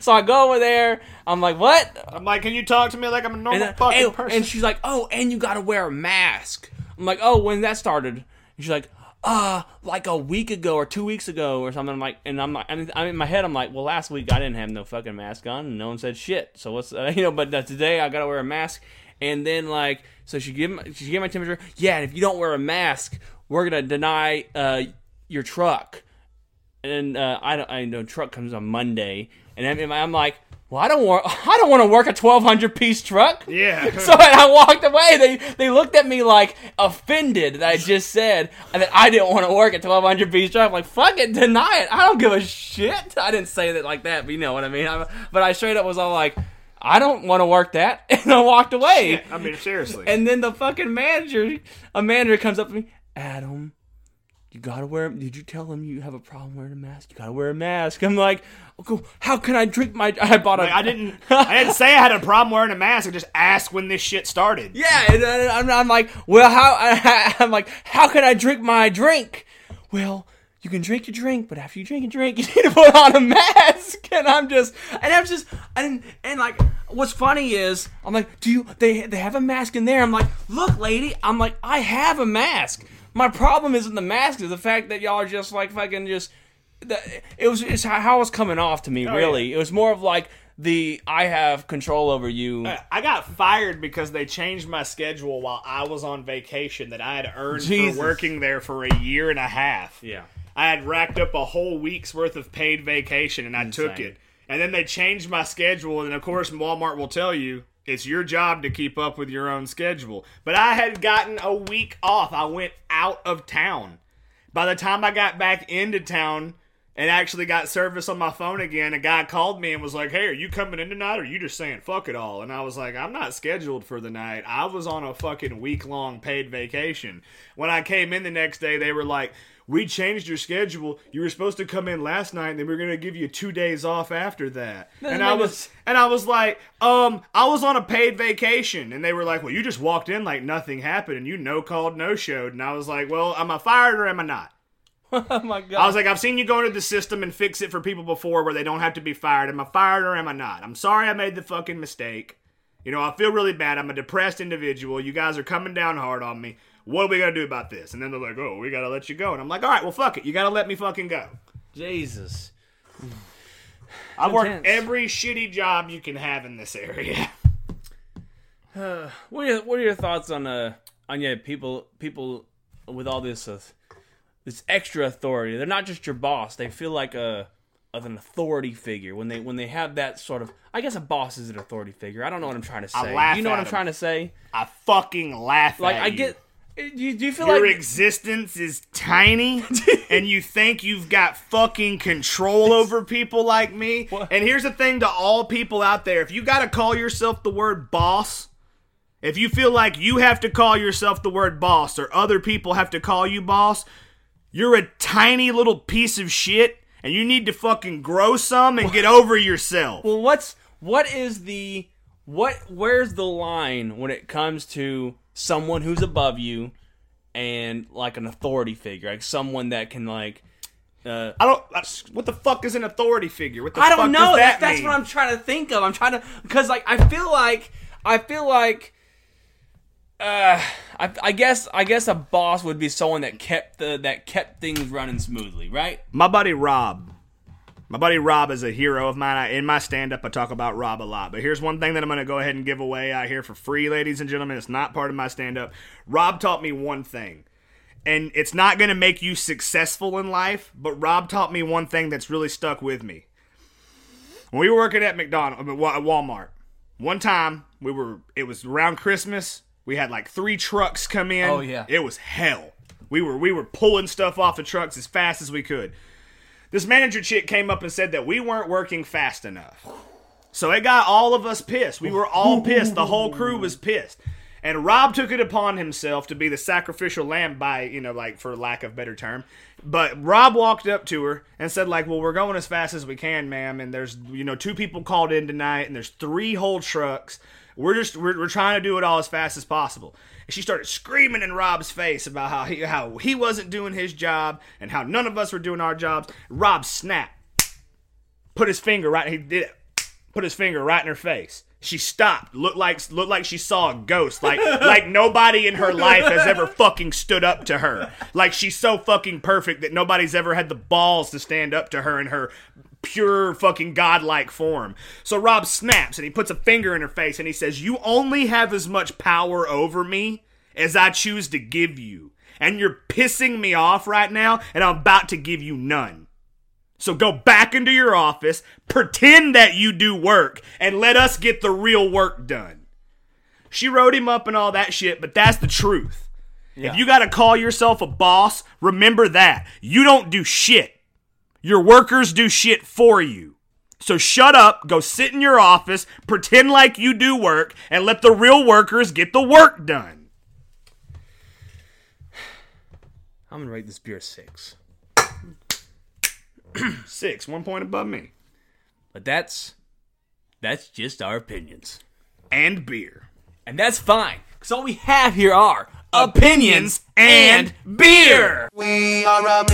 Speaker 3: so I go over there. I'm like, "What?"
Speaker 4: I'm like, can you talk to me like I'm a normal
Speaker 3: And, uh,
Speaker 4: fucking
Speaker 3: and,
Speaker 4: person?
Speaker 3: and she's like, "Oh, and you gotta wear a mask." I'm like, "Oh, when that started?" And she's like, "Uh, like a week ago or two weeks ago or something." I'm like, and I'm like, I'm I'm in my head, I'm like, "Well, last week I didn't have no fucking mask on, and no one said shit." So what's uh, you know? But uh, today I gotta wear a mask, and then like, so she give my, she gave my temperature. Yeah, and if you don't wear a mask, we're gonna deny uh your truck. And uh, I don't, I know truck comes on Monday, and I'm, I'm like, well, I don't want, I don't want to work a 1,200 piece truck.
Speaker 4: yeah.
Speaker 3: So when I walked away, they they looked at me like offended that I just said that I didn't want to work a 1,200 piece truck. I'm like, fuck it, deny it. I don't give a shit. I didn't say that like that, but you know what I mean. I, but I straight up was all like, I don't want to work that, and I walked away.
Speaker 4: I mean, seriously.
Speaker 3: And then the fucking manager, a manager comes up to me, Adam, you gotta wear. Did you tell him you have a problem wearing a mask? You gotta wear a mask. I'm like, "Okay, how can I drink my? I bought a.
Speaker 4: Like, I didn't. I didn't say I had a problem wearing a mask. I just asked when this shit started.
Speaker 3: Yeah, and I'm, I'm like, well, how? I'm like, how can I drink my drink? Well, you can drink your drink, but after you drink your drink, you need to put on a mask. And I'm just, and I'm just, and and like, what's funny is, I'm like, do you? They they have a mask in there. I'm like, look, lady, I'm like, I have a mask. My problem isn't the mask; is the fact that y'all are just like fucking just. The, it was it's how it was coming off to me. Oh, really, it was more of like the I have control over you.
Speaker 4: Uh, I got fired because they changed my schedule while I was on vacation that I had earned
Speaker 3: Jesus.
Speaker 4: for working there for a year and a half.
Speaker 3: Yeah.
Speaker 4: I had racked up a whole week's worth of paid vacation and I took it. And then they changed my schedule, and of course, Walmart will tell you it's your job to keep up with your own schedule. But I had gotten a week off. I went out of town. By the time I got back into town and actually got service on my phone again, a guy called me and was like, Hey, are you coming in tonight or you just saying fuck it all? And I was like, I'm not scheduled for the night. I was on a fucking week long paid vacation. When I came in the next day, they were like, we changed your schedule. You were supposed to come in last night, and then we are gonna give you two days off after that. And I was, and I was like, um, I was on a paid vacation, and they were like, well, you just walked in like nothing happened, and you no called, no showed, and I was like, well, am I fired or am I not?
Speaker 3: oh my god.
Speaker 4: I was like, I've seen you go into the system and fix it for people before where they don't have to be fired. Am I fired or am I not? I'm sorry I made the fucking mistake. You know, I feel really bad. I'm a depressed individual. You guys are coming down hard on me. What are we gonna do about this? And then they're like, oh, we gotta let you go. And I'm like, all right, well, fuck it. You gotta let me fucking go.
Speaker 3: Jesus.
Speaker 4: I worked
Speaker 3: intense.
Speaker 4: every shitty job you can have in this area.
Speaker 3: What are your, what are your thoughts on uh on yeah people people with all this uh, this extra authority? They're not just your boss. They feel like a of an authority figure when they when they have that sort of. I guess a boss is an authority figure. I don't know what I'm trying to say.
Speaker 4: laugh
Speaker 3: you know what
Speaker 4: at
Speaker 3: I'm
Speaker 4: 'em.
Speaker 3: trying to say?
Speaker 4: I fucking laugh
Speaker 3: Like I
Speaker 4: you.
Speaker 3: get. Uh, do you, do you feel
Speaker 4: Your
Speaker 3: like
Speaker 4: existence is tiny, and you think you've got fucking control over people like me.
Speaker 3: What?
Speaker 4: And here's the thing to all people out there if you got to call yourself the word boss, if you feel like you have to call yourself the word boss or other people have to call you boss, you're a tiny little piece of shit, and you need to fucking grow some and get over yourself.
Speaker 3: Well, what's what is the what? Where's the line when it comes to someone who's above you and like an authority figure, like someone that can like. Uh,
Speaker 4: I don't. What the fuck is an authority figure? What the
Speaker 3: I don't know.
Speaker 4: Does
Speaker 3: That's that's what I'm trying to think of. I'm trying to because like I feel like I feel like. Uh, I, I guess I guess a boss would be someone that kept the that kept things running smoothly, right?
Speaker 4: My buddy Rob. My buddy Rob is a hero of mine. I, in my stand up, I talk about Rob a lot. But here's one thing that I'm going to go ahead and give away out here for free, ladies and gentlemen. It's not part of my stand up. Rob taught me one thing. And it's not going to make you successful in life, but Rob taught me one thing that's really stuck with me. When we were working at McDonald's, at Walmart, one time we were, it was around Christmas. We had like three trucks come in.
Speaker 3: Oh, yeah.
Speaker 4: It was hell. We were we were pulling stuff off the trucks as fast as we could. This manager chick came up and said that we weren't working fast enough. So it got all of us pissed. We were all pissed. The whole crew was pissed. And Rob took it upon himself to be the sacrificial lamb by, you know, like for lack of better term. But Rob walked up to her and said, like, well, we're going as fast as we can, ma'am. And there's, you know, two people called in tonight and there's three whole trucks. We're just, we're, we're trying to do it all as fast as possible. And she started screaming in Rob's face about how he, how he wasn't doing his job and how none of us were doing our jobs. Rob snapped put his finger right. He did it. Put his finger right in her face. She stopped. Looked like looked like she saw a ghost. Like like nobody in her life has ever fucking stood up to her. Like she's so fucking perfect that nobody's ever had the balls to stand up to her in her pure fucking godlike form. So Rob snaps and he puts a finger in her face and he says, "You only have as much power over me as I choose to give you." And you're pissing me off right now, and I'm about to give you none. So go back into your office, pretend that you do work, and let us get the real work done. She wrote him up and all that shit, but that's the truth. If you gotta call yourself a boss, remember that. You don't do shit. Your workers do shit for you. So shut up, go sit in your office, pretend like you do work, and let the real workers get the work done.
Speaker 3: I'm gonna rate this beer a six,
Speaker 4: Six, one point above me.
Speaker 3: but that's that's just our opinions.
Speaker 4: And beer.
Speaker 3: And that's fine, because all we have here are opinions, and beer.
Speaker 5: We are a.